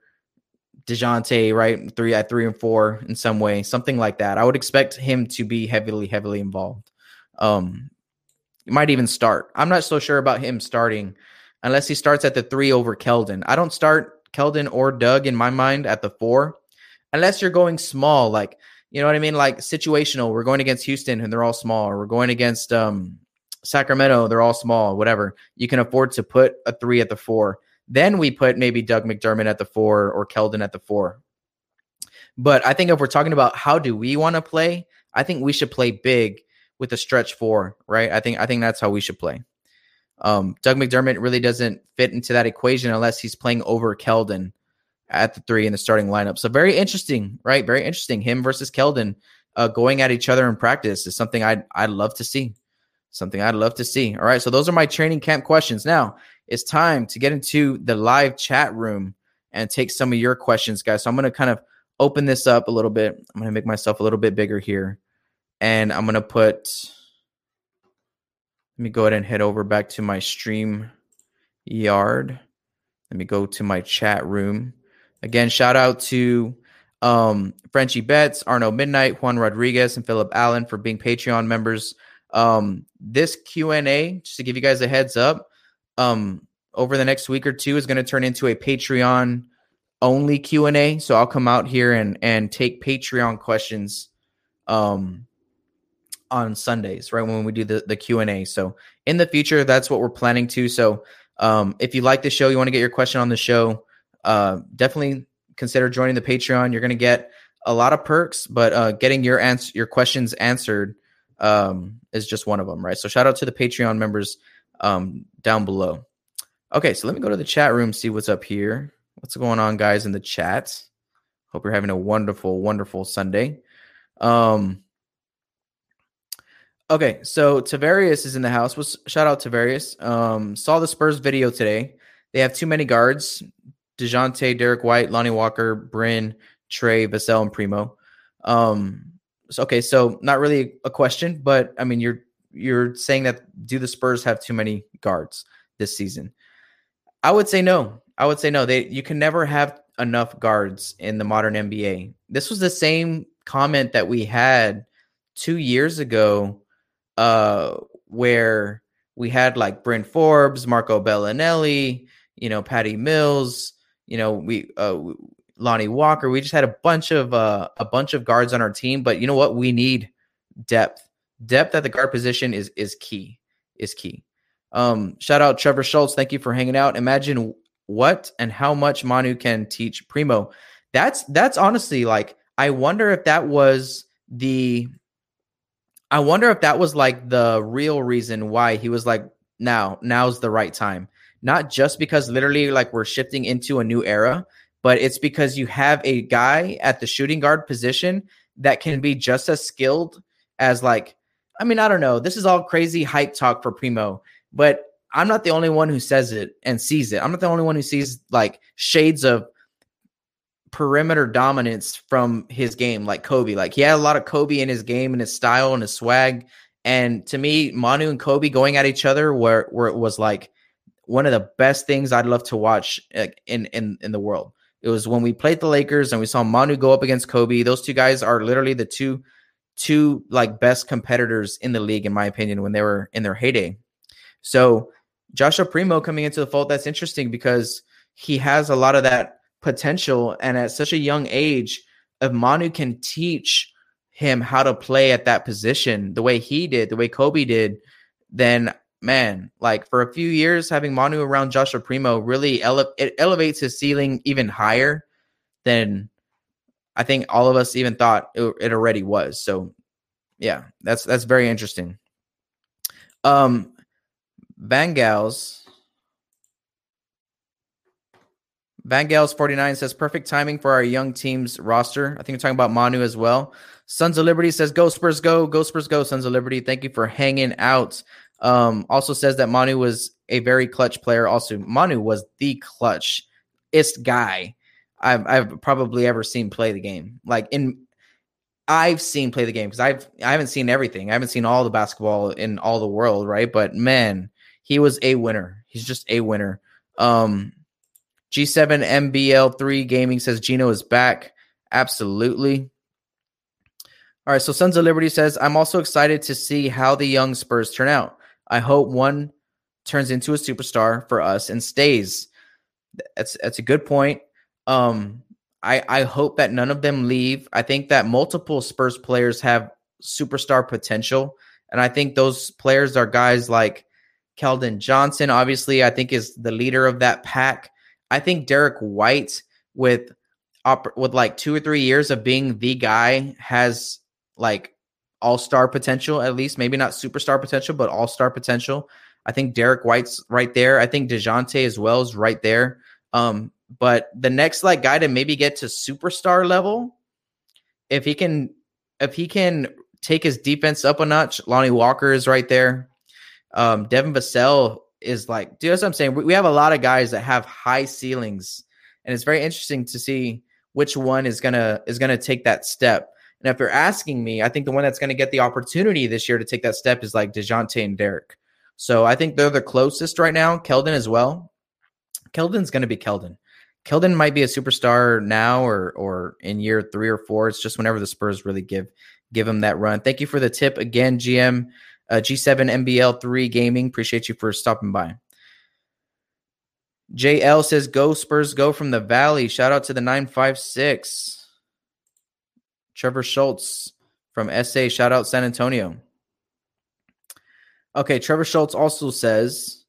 [SPEAKER 4] Dejounte, right? Three at three and four in some way, something like that. I would expect him to be heavily, heavily involved. Um, might even start. I'm not so sure about him starting unless he starts at the three over Keldon. I don't start Keldon or Doug in my mind at the four unless you're going small, like you know what I mean, like situational. We're going against Houston and they're all small, or we're going against um, Sacramento, they're all small, whatever. You can afford to put a three at the four. Then we put maybe Doug McDermott at the four or Keldon at the four. But I think if we're talking about how do we want to play, I think we should play big with a stretch four, right? I think I think that's how we should play. Um, Doug McDermott really doesn't fit into that equation unless he's playing over Keldon at the three in the starting lineup. So very interesting, right? Very interesting. Him versus Keldon uh, going at each other in practice is something I'd I'd love to see. Something I'd love to see. All right, so those are my training camp questions. Now it's time to get into the live chat room and take some of your questions, guys. So I'm going to kind of open this up a little bit. I'm going to make myself a little bit bigger here and I'm gonna put. Let me go ahead and head over back to my stream yard. Let me go to my chat room. Again, shout out to um, Frenchie Betts, Arno Midnight, Juan Rodriguez, and Philip Allen for being Patreon members. Um, this Q and A, just to give you guys a heads up, um, over the next week or two is going to turn into a Patreon only Q and A. So I'll come out here and and take Patreon questions. Um, on Sundays, right when we do the the Q and A. So in the future, that's what we're planning to. So um, if you like the show, you want to get your question on the show, uh, definitely consider joining the Patreon. You're going to get a lot of perks, but uh, getting your answer your questions answered um, is just one of them, right? So shout out to the Patreon members um, down below. Okay, so let me go to the chat room, see what's up here. What's going on, guys, in the chat? Hope you're having a wonderful, wonderful Sunday. Um, Okay, so Tavarius is in the house. Was shout out Tavarius. Um, saw the Spurs video today. They have too many guards: Dejounte, Derrick White, Lonnie Walker, Bryn, Tre, Vassell, and Primo. Um, so, okay, so not really a question, but I mean, you're you're saying that do the Spurs have too many guards this season? I would say no. I would say no. They you can never have enough guards in the modern NBA. This was the same comment that we had two years ago uh, where we had like Bryn Forbes, Marco Belinelli, you know, Patty Mills, you know, we uh, Lonnie Walker. We just had a bunch of uh, a bunch of guards on our team, but you know what? We need depth. Depth at the guard position is is key. Is key. Um, shout out Trevor Schultz. Thank you for hanging out. Imagine what and how much Manu can teach Primo. That's that's honestly like I wonder if that was the I wonder if that was like the real reason why he was like, now, now's the right time. Not just because literally like we're shifting into a new era, but it's because you have a guy at the shooting guard position that can be just as skilled as like I mean, I don't know. This is all crazy hype talk for Primo, but I'm not the only one who says it and sees it. I'm not the only one who sees like shades of perimeter dominance from his game, like Kobe. Like he had a lot of Kobe in his game and his style and his swag. And to me, Manu and Kobe going at each other, where where it was like one of the best things I'd love to watch in in in the world. It was when we played the Lakers and we saw Manu go up against Kobe. Those two guys are literally the two two like best competitors in the league, in my opinion, when they were in their heyday. So Joshua Primo coming into the fold, that's interesting because he has a lot of that potential. And at such a young age, if Manu can teach him how to play at that position the way he did, the way Kobe did, then man, like for a few years, having Manu around Joshua Primo really ele- it elevates his ceiling even higher than I think all of us even thought it, it already was. So yeah, that's that's very interesting. Um, Bengals. Bengals 49 says perfect timing for our young team's roster. I think we're talking about Manu as well. Sons of Liberty says go Spurs go, go Spurs go, Sons of Liberty. Thank you for hanging out. Um, also says that Manu was a very clutch player. Also, Manu was the clutchest guy I've, I've probably ever seen play the game. Like in, I've seen play the game because I've I haven't seen everything. I haven't seen all the basketball in all the world, right? But man, he was a winner. He's just a winner. Um, G7 MBL3 Gaming says Gino is back. Absolutely. All right, so Sons of Liberty says, I'm also excited to see how the young Spurs turn out. I hope one turns into a superstar for us and stays. That's that's a good point. Um, I I hope that none of them leave. I think that multiple Spurs players have superstar potential, and I think those players are guys like Keldon Johnson. Obviously, I think is the leader of that pack. I think Derrick White with op- with like two or three years of being the guy has like all star potential at least, maybe not superstar potential, but all star potential. I think Derrick White's right there. I think Dejounte as well is right there. Um, but the next like guy to maybe get to superstar level, if he can, if he can take his defense up a notch, Lonnie Walker is right there. Um, Devin Vassell is like, do you know what I'm saying? We, we have a lot of guys that have high ceilings, and it's very interesting to see which one is gonna is gonna take that step. And if you're asking me, I think the one that's gonna get the opportunity this year to take that step is like Dejounte and Derrick. So I think they're the closest right now. Keldon as well. Keldon's gonna be Keldon. Keldon might be a superstar now or or in year three or four. It's just whenever the Spurs really give give him that run. Thank you for the tip again, GM. Uh, G7 MBL3 Gaming. Appreciate you for stopping by. JL says, Go Spurs, go from the Valley. Shout out to the 956. Trevor Schultz from SA. Shout out San Antonio. Okay, Trevor Schultz also says,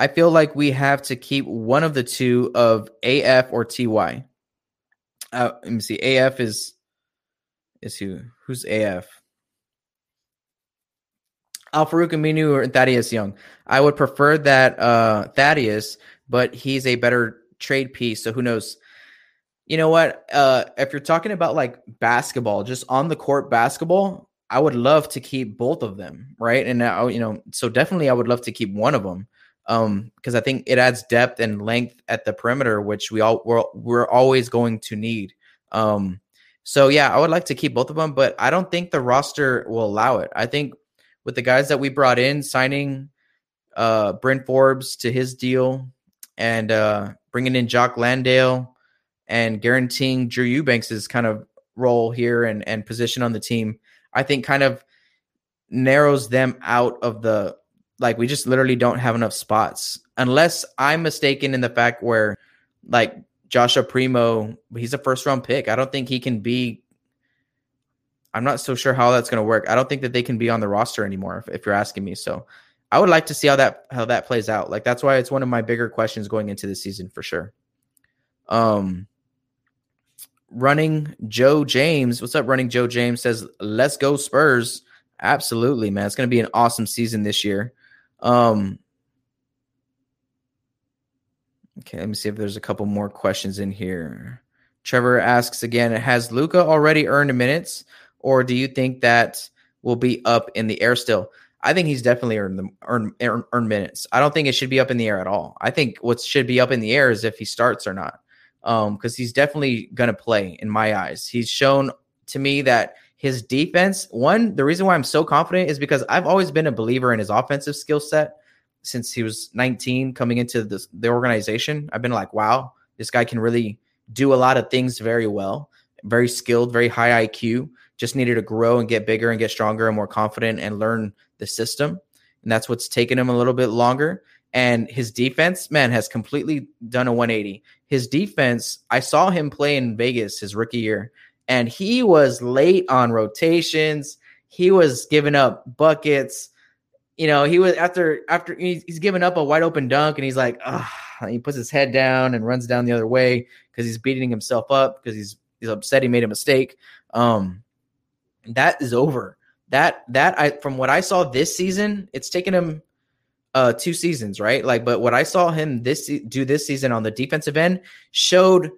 [SPEAKER 4] I feel like we have to keep one of the two of AF or TY. Uh, let me see. AF is is who? Who's AF? Al-Farouq Aminu or Thaddeus Young. I would prefer that uh, Thaddeus, but he's a better trade piece. So who knows? You know what? Uh, if you're talking about like basketball, just on the court basketball, I would love to keep both of them, right? And now, you know, so definitely I would love to keep one of them um, because I think it adds depth and length at the perimeter, which we all we're, we're always going to need. Um, so yeah, I would like to keep both of them, but I don't think the roster will allow it. I think with the guys that we brought in, signing uh Bryn Forbes to his deal and uh bringing in Jock Landale and guaranteeing Drew Eubanks's kind of role here and, and position on the team, I think kind of narrows them out of the like we just literally don't have enough spots. Unless I'm mistaken in the fact where like Joshua Primo, he's a first round pick. I don't think he can be I'm not so sure how that's going to work. I don't think that they can be on the roster anymore if, if, you're asking me. So I would like to see how that how that plays out. Like that's why it's one of my bigger questions going into the season for sure. Um running Joe James. What's up running Joe James says let's go Spurs. Absolutely, man. It's going to be an awesome season this year. Um Okay, let me see if there's a couple more questions in here. Trevor asks again, has Luka already earned minutes? Or do you think that will be up in the air still. I think he's definitely earned the earn, earn, earn minutes. I don't think it should be up in the air at all. I think what should be up in the air is if he starts or not. Um, because he's definitely gonna play in my eyes. He's shown to me that his defense, one, the reason why I'm so confident is because I've always been a believer in his offensive skill set since he was 19 coming into this, the organization. I've been like, wow, this guy can really do a lot of things very well, very skilled, very high IQ. Just needed to grow and get bigger and get stronger and more confident and learn the system. And that's what's taken him a little bit longer. And his defense, man, has completely done a 180. His defense, I saw him play in Vegas his rookie year, and he was late on rotations. He was giving up buckets you know, he was after after he's, he's giving up a wide open dunk and he's like, he puts his head down and runs down the other way because he's beating himself up because he's he's upset he made a mistake. Um, that is over. That that I from what I saw this season, it's taken him uh two seasons, right? Like, but what I saw him this do this season on the defensive end showed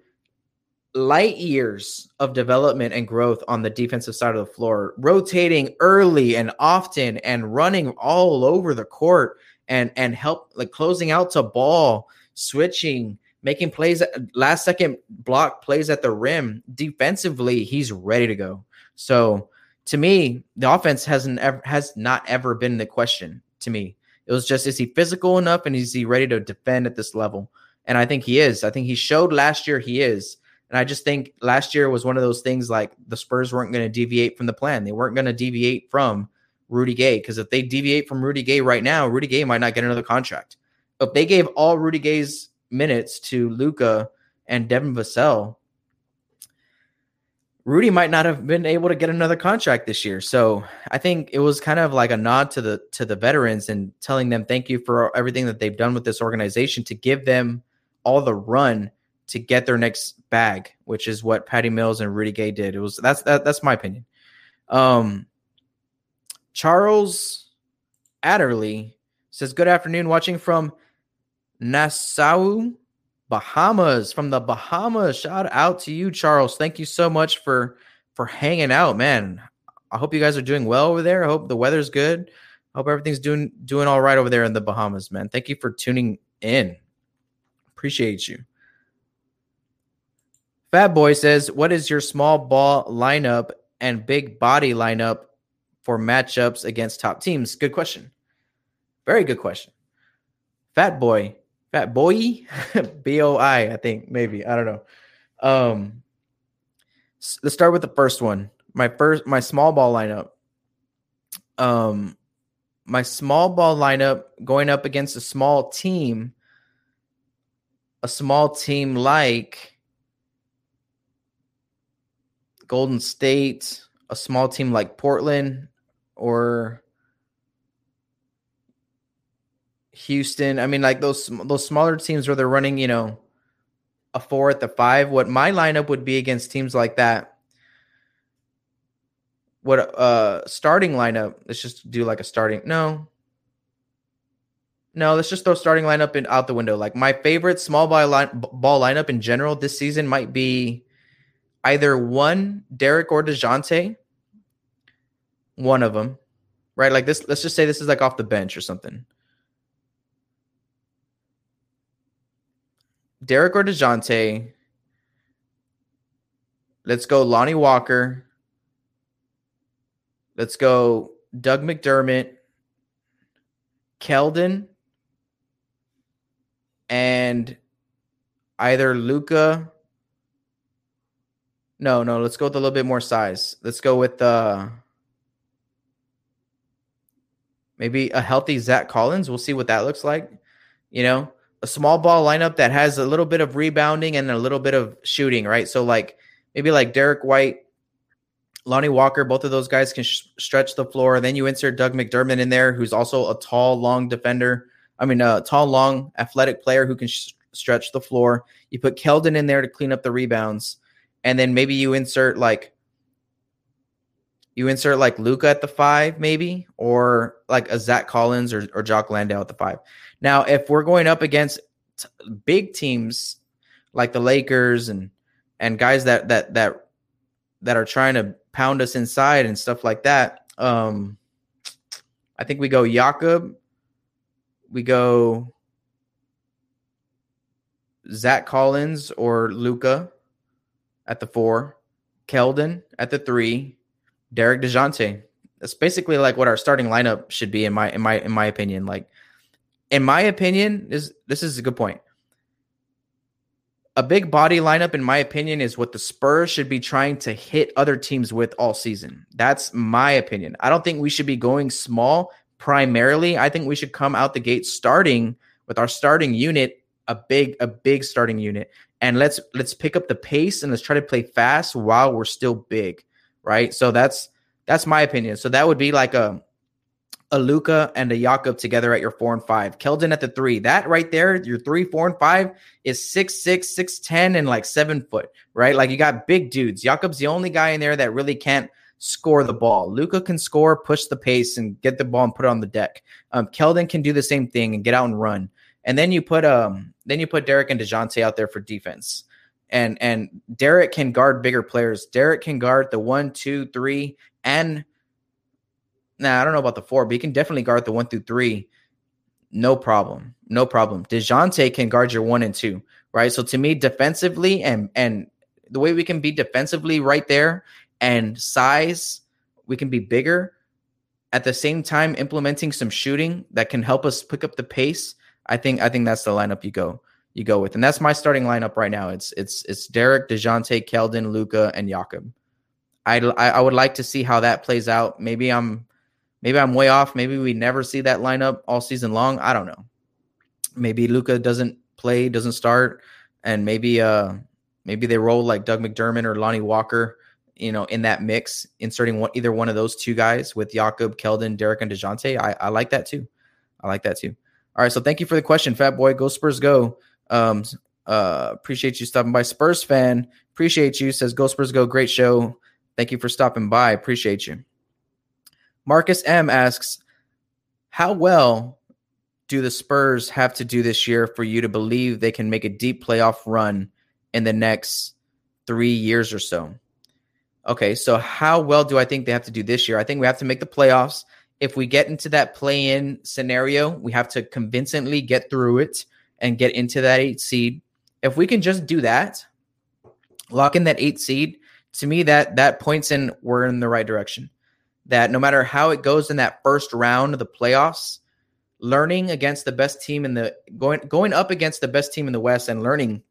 [SPEAKER 4] light years of development and growth on the defensive side of the floor, rotating early and often and running all over the court and and help like closing out to ball, switching, making plays uh, last second block plays at the rim. Defensively, he's ready to go. So to me, the offense hasn't ever has not ever been the question to me. It was just is he physical enough and is he ready to defend at this level? And I think he is. I think he showed last year he is. And I just think last year was one of those things like the Spurs weren't going to deviate from the plan. They weren't going to deviate from Rudy Gay because if they deviate from Rudy Gay right now, Rudy Gay might not get another contract. If they gave all Rudy Gay's minutes to Luka and Devin Vassell, Rudy might not have been able to get another contract this year. So I think it was kind of like a nod to the to the veterans and telling them thank you for everything that they've done with this organization to give them all the run to get their next bag, which is what Patty Mills and Rudy Gay did. It was that's that, that's my opinion. Um, Charles Adderley says, "Good afternoon, watching from Nassau, Bahamas. From the Bahamas, shout out to you, Charles. Thank you so much for for hanging out, man. I hope you guys are doing well over there. I hope the weather's good. I hope everything's doing doing all right over there in the Bahamas, man. Thank you for tuning in. Appreciate you." Fat Boy says, "What is your small ball lineup and big body lineup for matchups against top teams?" Good question. Very good question. Fat Boy, Fat Boy, B O I, I think maybe I don't know. Um, let's start with the first one. My first, my small ball lineup. Um, my small ball lineup going up against a small team, a small team like Golden State, a small team like Portland, or Houston. I mean, like those those smaller teams where they're running, you know, a four at the five. What my lineup would be against teams like that. What uh starting lineup? Let's just do like a starting. No, no, let's just throw starting lineup in out the window. Like my favorite small ball line ball lineup in general this season might be either one Derrick or Dejounte, one of them, right? Like this, let's just say this is like off the bench or something. Derrick or Dejounte. Let's go Lonnie Walker. Let's go Doug McDermott, Keldon, and either Luka no, no. Let's go with a little bit more size. Let's go with uh maybe a healthy Zach Collins. We'll see what that looks like. You know, a small ball lineup that has a little bit of rebounding and a little bit of shooting, right? So like maybe like Derrick White, Lonnie Walker, both of those guys can sh- stretch the floor. Then you insert Doug McDermott in there, who's also a tall, long defender. I mean, a tall, long, athletic player who can sh- stretch the floor. You put Keldon in there to clean up the rebounds and then maybe you insert like you insert like Luka at the five, maybe, or like a Zach Collins or, or Jock Landale at the five. Now, if we're going up against t- big teams like the Lakers and and guys that that that that are trying to pound us inside and stuff like that, Um, I think we go Jakob. We go Zach Collins or Luka at the four, Keldon at the three, Derrick Dejounte. That's basically like what our starting lineup should be in my in my in my opinion. Like in my opinion, this this is a good point. A big body lineup, in my opinion, is what the Spurs should be trying to hit other teams with all season. That's my opinion. I don't think we should be going small primarily. I think we should come out the gate starting with our starting unit, a big, a big starting unit. And let's let's pick up the pace and let's try to play fast while we're still big. Right. So that's that's my opinion. So that would be like a a Luka and a Jakob together at your four and five. Keldon at the three. That right there, your three, four, and five is six, six, six, ten, and like seven foot, right? Like you got big dudes. Jakob's the only guy in there that really can't score the ball. Luka can score, push the pace, and get the ball and put it on the deck. Um, Keldon can do the same thing and get out and run. And then you put um then you put Derrick and Dejounte out there for defense. And and Derrick can guard bigger players. Derrick can guard the one, two, three, and Nah, I don't know about the four, but he can definitely guard the one through three. No problem. No problem. DeJounte can guard your one and two, right? So to me, defensively and and the way we can be defensively right there and size, we can be bigger. At the same time, implementing some shooting that can help us pick up the pace. I think I think that's the lineup you go you go with, and that's my starting lineup right now. It's it's it's Derrick, Dejounte, Keldon, Luka, and Jakob. I I would like to see how that plays out. Maybe I'm Maybe I'm way off. Maybe we never see that lineup all season long. I don't know. Maybe Luka doesn't play, doesn't start, and maybe uh maybe they roll like Doug McDermott or Lonnie Walker, you know, in that mix, inserting one either one of those two guys with Jakob, Keldon, Derrick, and Dejounte. I, I like that too. I like that too. All right, so thank you for the question, Fat Boy. Go Spurs, go. Um, uh, appreciate you stopping by. Spurs fan, appreciate you. Says Go Spurs, go. Great show. Thank you for stopping by. Appreciate you. Marcus M asks, How well do the Spurs have to do this year for you to believe they can make a deep playoff run in the next three years or so? Okay, so how well do I think they have to do this year? I think we have to make the playoffs. If we get into that play in scenario, we have to convincingly get through it and get into that eight seed. If we can just do that, lock in that eight seed, to me that that points in we're in the right direction that no matter how it goes in that first round of the playoffs, learning against the best team in the going going up against the best team in the West and learning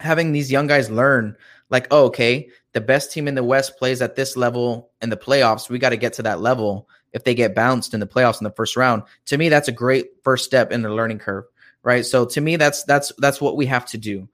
[SPEAKER 4] having these young guys learn like, oh, okay, the best team in the West plays at this level in the playoffs. We got to get to that level if they get bounced in the playoffs in the first round. To me, that's a great first step in the learning curve, right? So to me, that's that's that's what we have to do.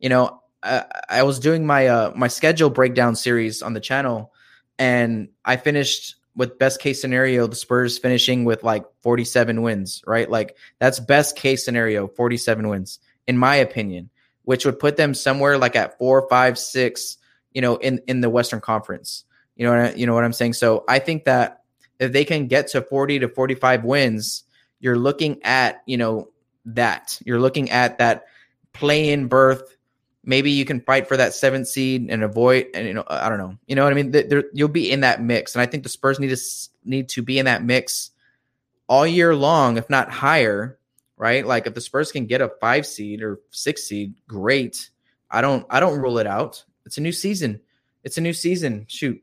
[SPEAKER 4] You know, I, I was doing my uh my schedule breakdown series on the channel and I finished with best case scenario, the Spurs finishing with like 47 wins, right? Like that's best case scenario, 47 wins, in my opinion, which would put them somewhere like at four, five, six, you know, in in the Western Conference. You know, you know what I'm saying. So I think that if they can get to 40 to 45 wins, you're looking at you know that. You're looking at that play in berth. Maybe you can fight for that seventh seed and avoid and you know i don't know. You know what i mean? There, you'll be in that mix and i think the spurs need to need to be in that mix all year long if not higher right? Like if the spurs can get a five seed or six seed great. I don't i don't rule it out. It's a new season. It's a new season. Shoot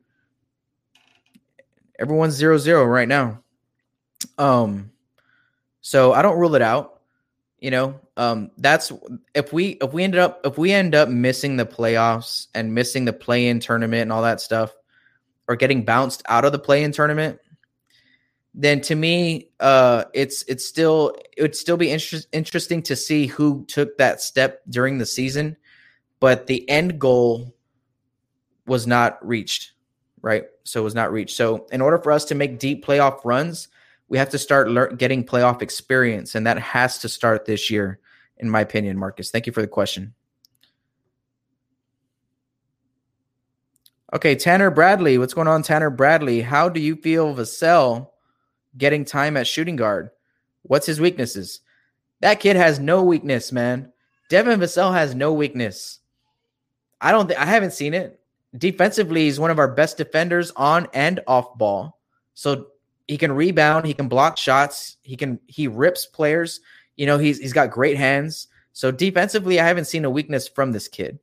[SPEAKER 4] everyone's zero zero right now. Um so i don't rule it out you know, um, that's if we if we ended up if we end up missing the playoffs and missing the play-in tournament and all that stuff, or getting bounced out of the play-in tournament, then to me, uh, it's it's still it would still be inter- interesting to see who took that step during the season, but the end goal was not reached, right? So it was not reached. So in order for us to make deep playoff runs, we have to start le- getting playoff experience, and that has to start this year, in my opinion. Marcus, thank you for the question. Okay, Tanner Bradley, what's going on, Tanner Bradley? How do you feel Vassell getting time at shooting guard? What's his weaknesses? That kid has no weakness, man. Devin Vassell has no weakness. I don't I haven't seen it. Defensively, he's one of our best defenders on and off ball So he can rebound, he can block shots, he can he rips players. You know, he's he's got great hands. So defensively, I haven't seen a weakness from this kid.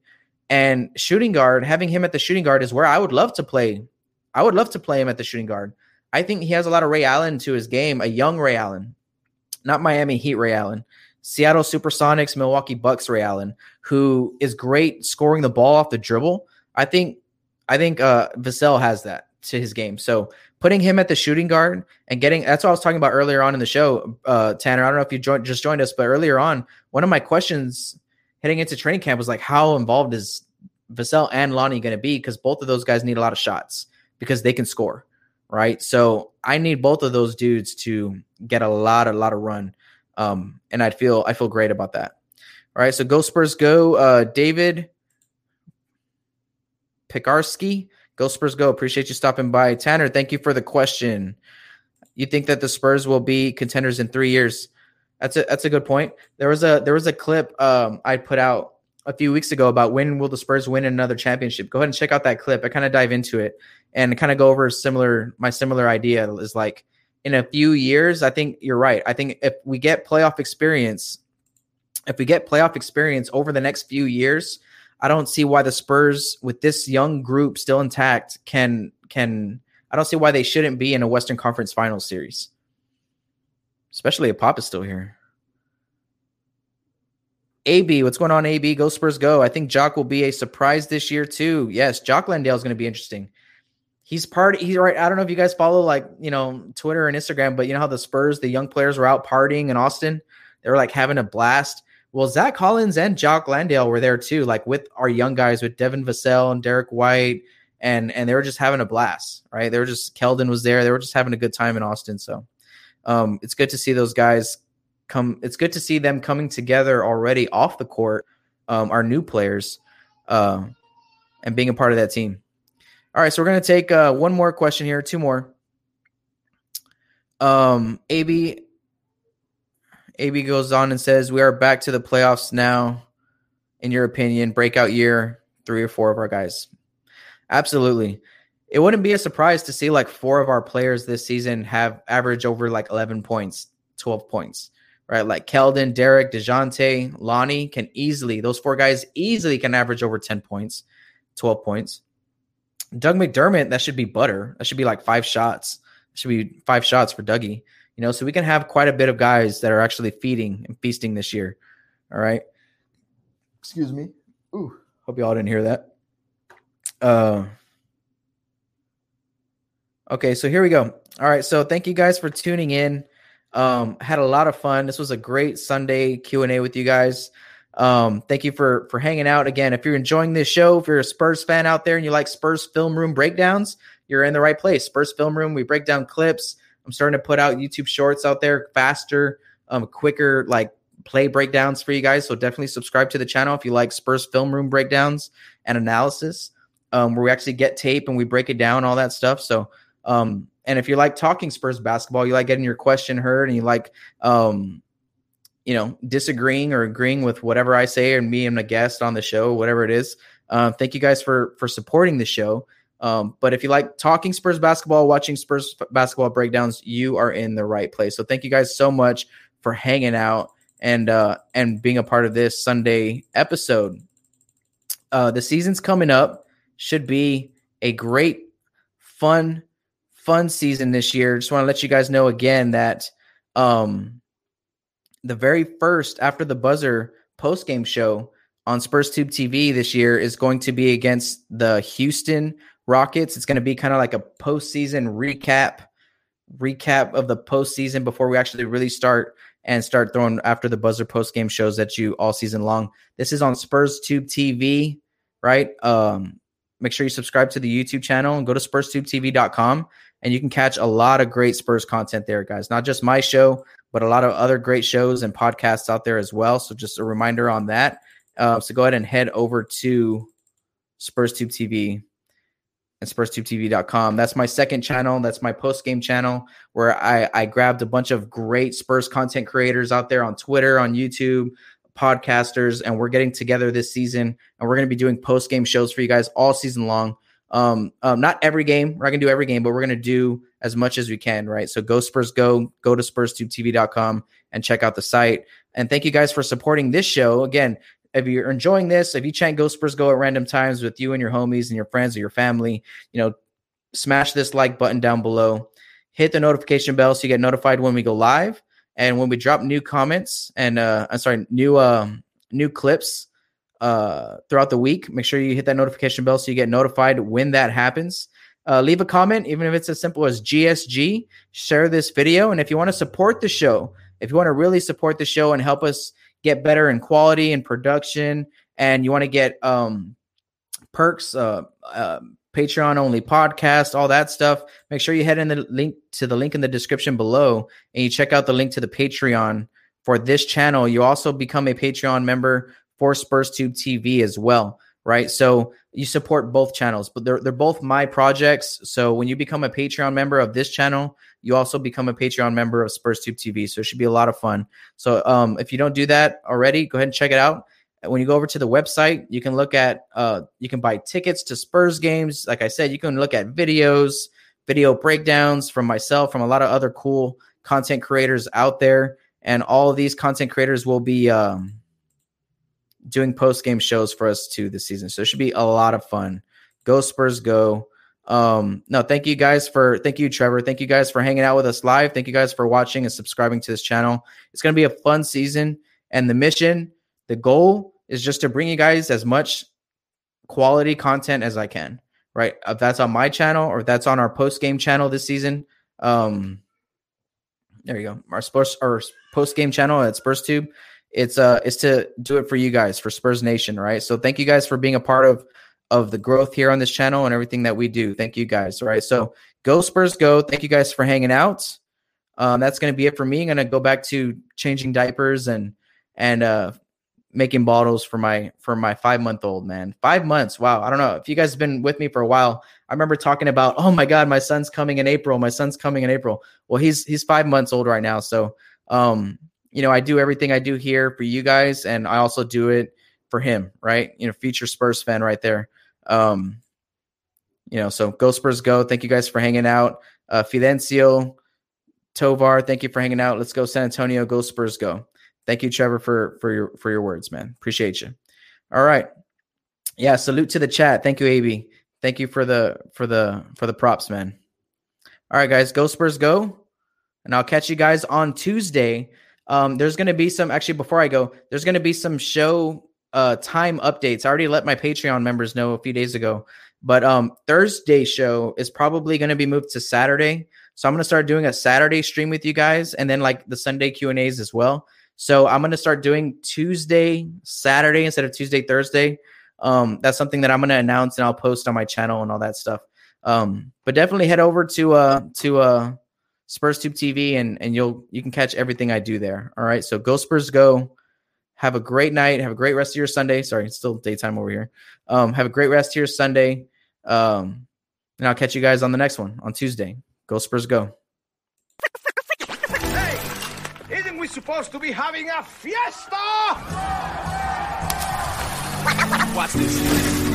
[SPEAKER 4] And shooting guard, having him at the shooting guard is where I would love to play. I would love to play him at the shooting guard. I think he has a lot of Ray Allen to his game, a young Ray Allen, not Miami Heat Ray Allen. Seattle Supersonics, Milwaukee Bucks Ray Allen, who is great scoring the ball off the dribble. I think I think uh Vassell has that to his game. So putting him at the shooting guard and getting that's what I was talking about earlier on in the show, uh, Tanner. I don't know if you joined, just joined us, but earlier on, one of my questions heading into training camp was like, how involved is Vassell and Lonnie going to be? Because both of those guys need a lot of shots because they can score, right? So I need both of those dudes to get a lot, a lot of run, um, and I feel I feel great about that. All right, so go Spurs, go, uh, David Pikarski Go Spurs, go. Appreciate you stopping by. Tanner, thank you for the question. You think that the Spurs will be contenders in three years? That's a that's a good point. There was a there was a clip um, I put out a few weeks ago about when will the Spurs win another championship. Go ahead and check out that clip. I kind of dive into it and kind of go over similar my similar idea is like in a few years. I think you're right. I think if we get playoff experience, if we get playoff experience over the next few years, I don't see why the Spurs, with this young group still intact, can can I don't see why they shouldn't be in a Western Conference Finals series, especially if Pop is still here. AB, what's going on? AB, go Spurs, go! I think Jock will be a surprise this year too. Yes, Jock Landale is going to be interesting. He's part. He's right. I don't know if you guys follow like you know Twitter and Instagram, but you know how the Spurs, the young players, were out partying in Austin. They were like having a blast. Well, Zach Collins and Jock Landale were there too, like with our young guys with Devin Vassell and Derrick White, and and they were just having a blast, right? They were just Keldon was there. They were just having a good time in Austin. So um, it's good to see those guys come. It's good to see them coming together already off the court. Um, our new players, uh, and being a part of that team. All right, so we're gonna take uh, one more question here, two more. Um, AB AB goes on and says, We are back to the playoffs now. In your opinion, breakout year, three or four of our guys. Absolutely. It wouldn't be a surprise to see like four of our players this season have average over like 11 points, 12 points, right? Like Keldon, Derrick, DeJounte, Lonnie can easily, those four guys easily can average over 10 points, 12 points. Doug McDermott, that should be butter. That should be like five shots. That should be five shots for Dougie. You know, so we can have quite a bit of guys that are actually feeding and feasting this year. All right. Excuse me. Ooh, hope y'all didn't hear that. Uh Okay, so here we go. All right, so thank you guys for tuning in. Um had a lot of fun. This was a great Sunday Q&A with you guys. Um thank you for for hanging out again. If you're enjoying this show, if you're a Spurs fan out there and you like Spurs film room breakdowns, you're in the right place. Spurs film room, we break down clips, I'm starting to put out YouTube shorts out there faster, um, quicker, like play breakdowns for you guys. So definitely subscribe to the channel if you like Spurs film room breakdowns and analysis, um, where we actually get tape and we break it down, all that stuff. So, um, and if you like talking Spurs basketball, you like getting your question heard, and you like, um, you know, disagreeing or agreeing with whatever I say, and me and a guest on the show, whatever it is. Uh, thank you guys for for supporting the show. Um, but if you like talking Spurs basketball, watching Spurs basketball breakdowns, you are in the right place. So thank you guys so much for hanging out and uh, and being a part of this Sunday episode. Uh, the season's coming up. Should be a great, fun, fun season this year. Just want to let you guys know again that um, the very first after the buzzer post game show on Spurs Tube TV this year is going to be against the Houston Rockets. It's going to be kind of like a postseason recap, recap of the postseason before we actually really start and start throwing after the buzzer post game shows at you all season long. This is on Spurs Tube TV, right? Um, make sure you subscribe to the YouTube channel and go to SpursTubeTV.com and you can catch a lot of great Spurs content there, guys. Not just my show, but a lot of other great shows and podcasts out there as well. So just a reminder on that. Uh, so go ahead and head over to SpursTube TV and SpursTubeTV.com. That's my second channel. That's my post game channel where I, I grabbed a bunch of great Spurs content creators out there on Twitter, on YouTube, podcasters, and we're getting together this season and we're going to be doing post game shows for you guys all season long. Um, um, not every game. We're not gonna do every game, but we're gonna do as much as we can, right? So go Spurs go, go to SpursTubeTV.com and check out the site. And thank you guys for supporting this show. Again, if you're enjoying this, if you chant Go Spurs Go at random times with you and your homies and your friends or your family, you know, smash this like button down below. Hit the notification bell so you get notified when we go live and when we drop new comments and uh I'm sorry, new um new clips uh throughout the week. Make sure you hit that notification bell so you get notified when that happens. Uh, leave a comment, even if it's as simple as GSG. Share this video, and if you want to support the show, if you want to really support the show and help us get better in quality and production, and you want to get um, perks, uh, uh, Patreon only podcast, all that stuff, make sure you head in the link to the link in the description below and you check out the link to the Patreon for this channel. You also become a Patreon member for SpursTube TV as well, right? So you support both channels, but they're they're both my projects. So when you become a Patreon member of this channel, you also become a Patreon member of SpursTube TV. So it should be a lot of fun. So um, if you don't do that already, go ahead and check it out. When you go over to the website, you can look at uh, you can buy tickets to Spurs games. Like I said, you can look at videos, video breakdowns from myself, from a lot of other cool content creators out there, and all of these content creators will be um, doing post game shows for us too this season. So it should be a lot of fun. Go Spurs, go! Um, no, thank you guys for thank you, Trevor. Thank you guys for hanging out with us live. Thank you guys for watching and subscribing to this channel. It's gonna be a fun season, and the mission, the goal is just to bring you guys as much quality content as I can. Right, if that's on my channel or that's on our post game channel this season. Um, there you go. Our sports our post game channel at SpursTube. It's uh it's to do it for you guys for Spurs Nation, right? So thank you guys for being a part of of the growth here on this channel and everything that we do. Thank you guys. All right. So go Spurs go. Thank you guys for hanging out. Um, that's going to be it for me. I'm going to go back to changing diapers and and uh, making bottles for my for my five month old man. Five months. Wow. I don't know if you guys have been with me for a while. I remember talking about, oh my god, my son's coming in April. My son's coming in April. Well, he's he's five months old right now. So, um, you know, I do everything I do here for you guys, and I also do it for him. Right. You know, future Spurs fan right there. Um, you know, so go Spurs go. Thank you guys for hanging out. Uh, Fidencio, Tovar, thank you for hanging out. Let's go San Antonio. Go Spurs go. Thank you, Trevor, for for your for your words, man. Appreciate you. All right. Yeah, salute to the chat. Thank you, AB. Thank you for the for the for the props, man. All right, guys, go Spurs go. And I'll catch you guys on Tuesday. Um, there's gonna be some actually before I go, there's gonna be some show uh time updates. I already let my Patreon members know a few days ago. But um Thursday show is probably going to be moved to Saturday. So I'm going to start doing a Saturday stream with you guys and then like the Sunday Q&As as well. So I'm going to start doing Tuesday, Saturday instead of Tuesday, Thursday. Um that's something that I'm going to announce and I'll post on my channel and all that stuff. Um but definitely head over to uh to uh Spurs Tube TV and and you'll you can catch everything I do there. All right? So go Spurs go. Have a great night. Have a great rest of your Sunday. Sorry, it's still daytime over here. Um, have a great rest of your Sunday. Um, and I'll catch you guys on the next one on Tuesday. Go Spurs, go.
[SPEAKER 2] Hey, isn't we supposed to be having a fiesta?
[SPEAKER 3] Watch this.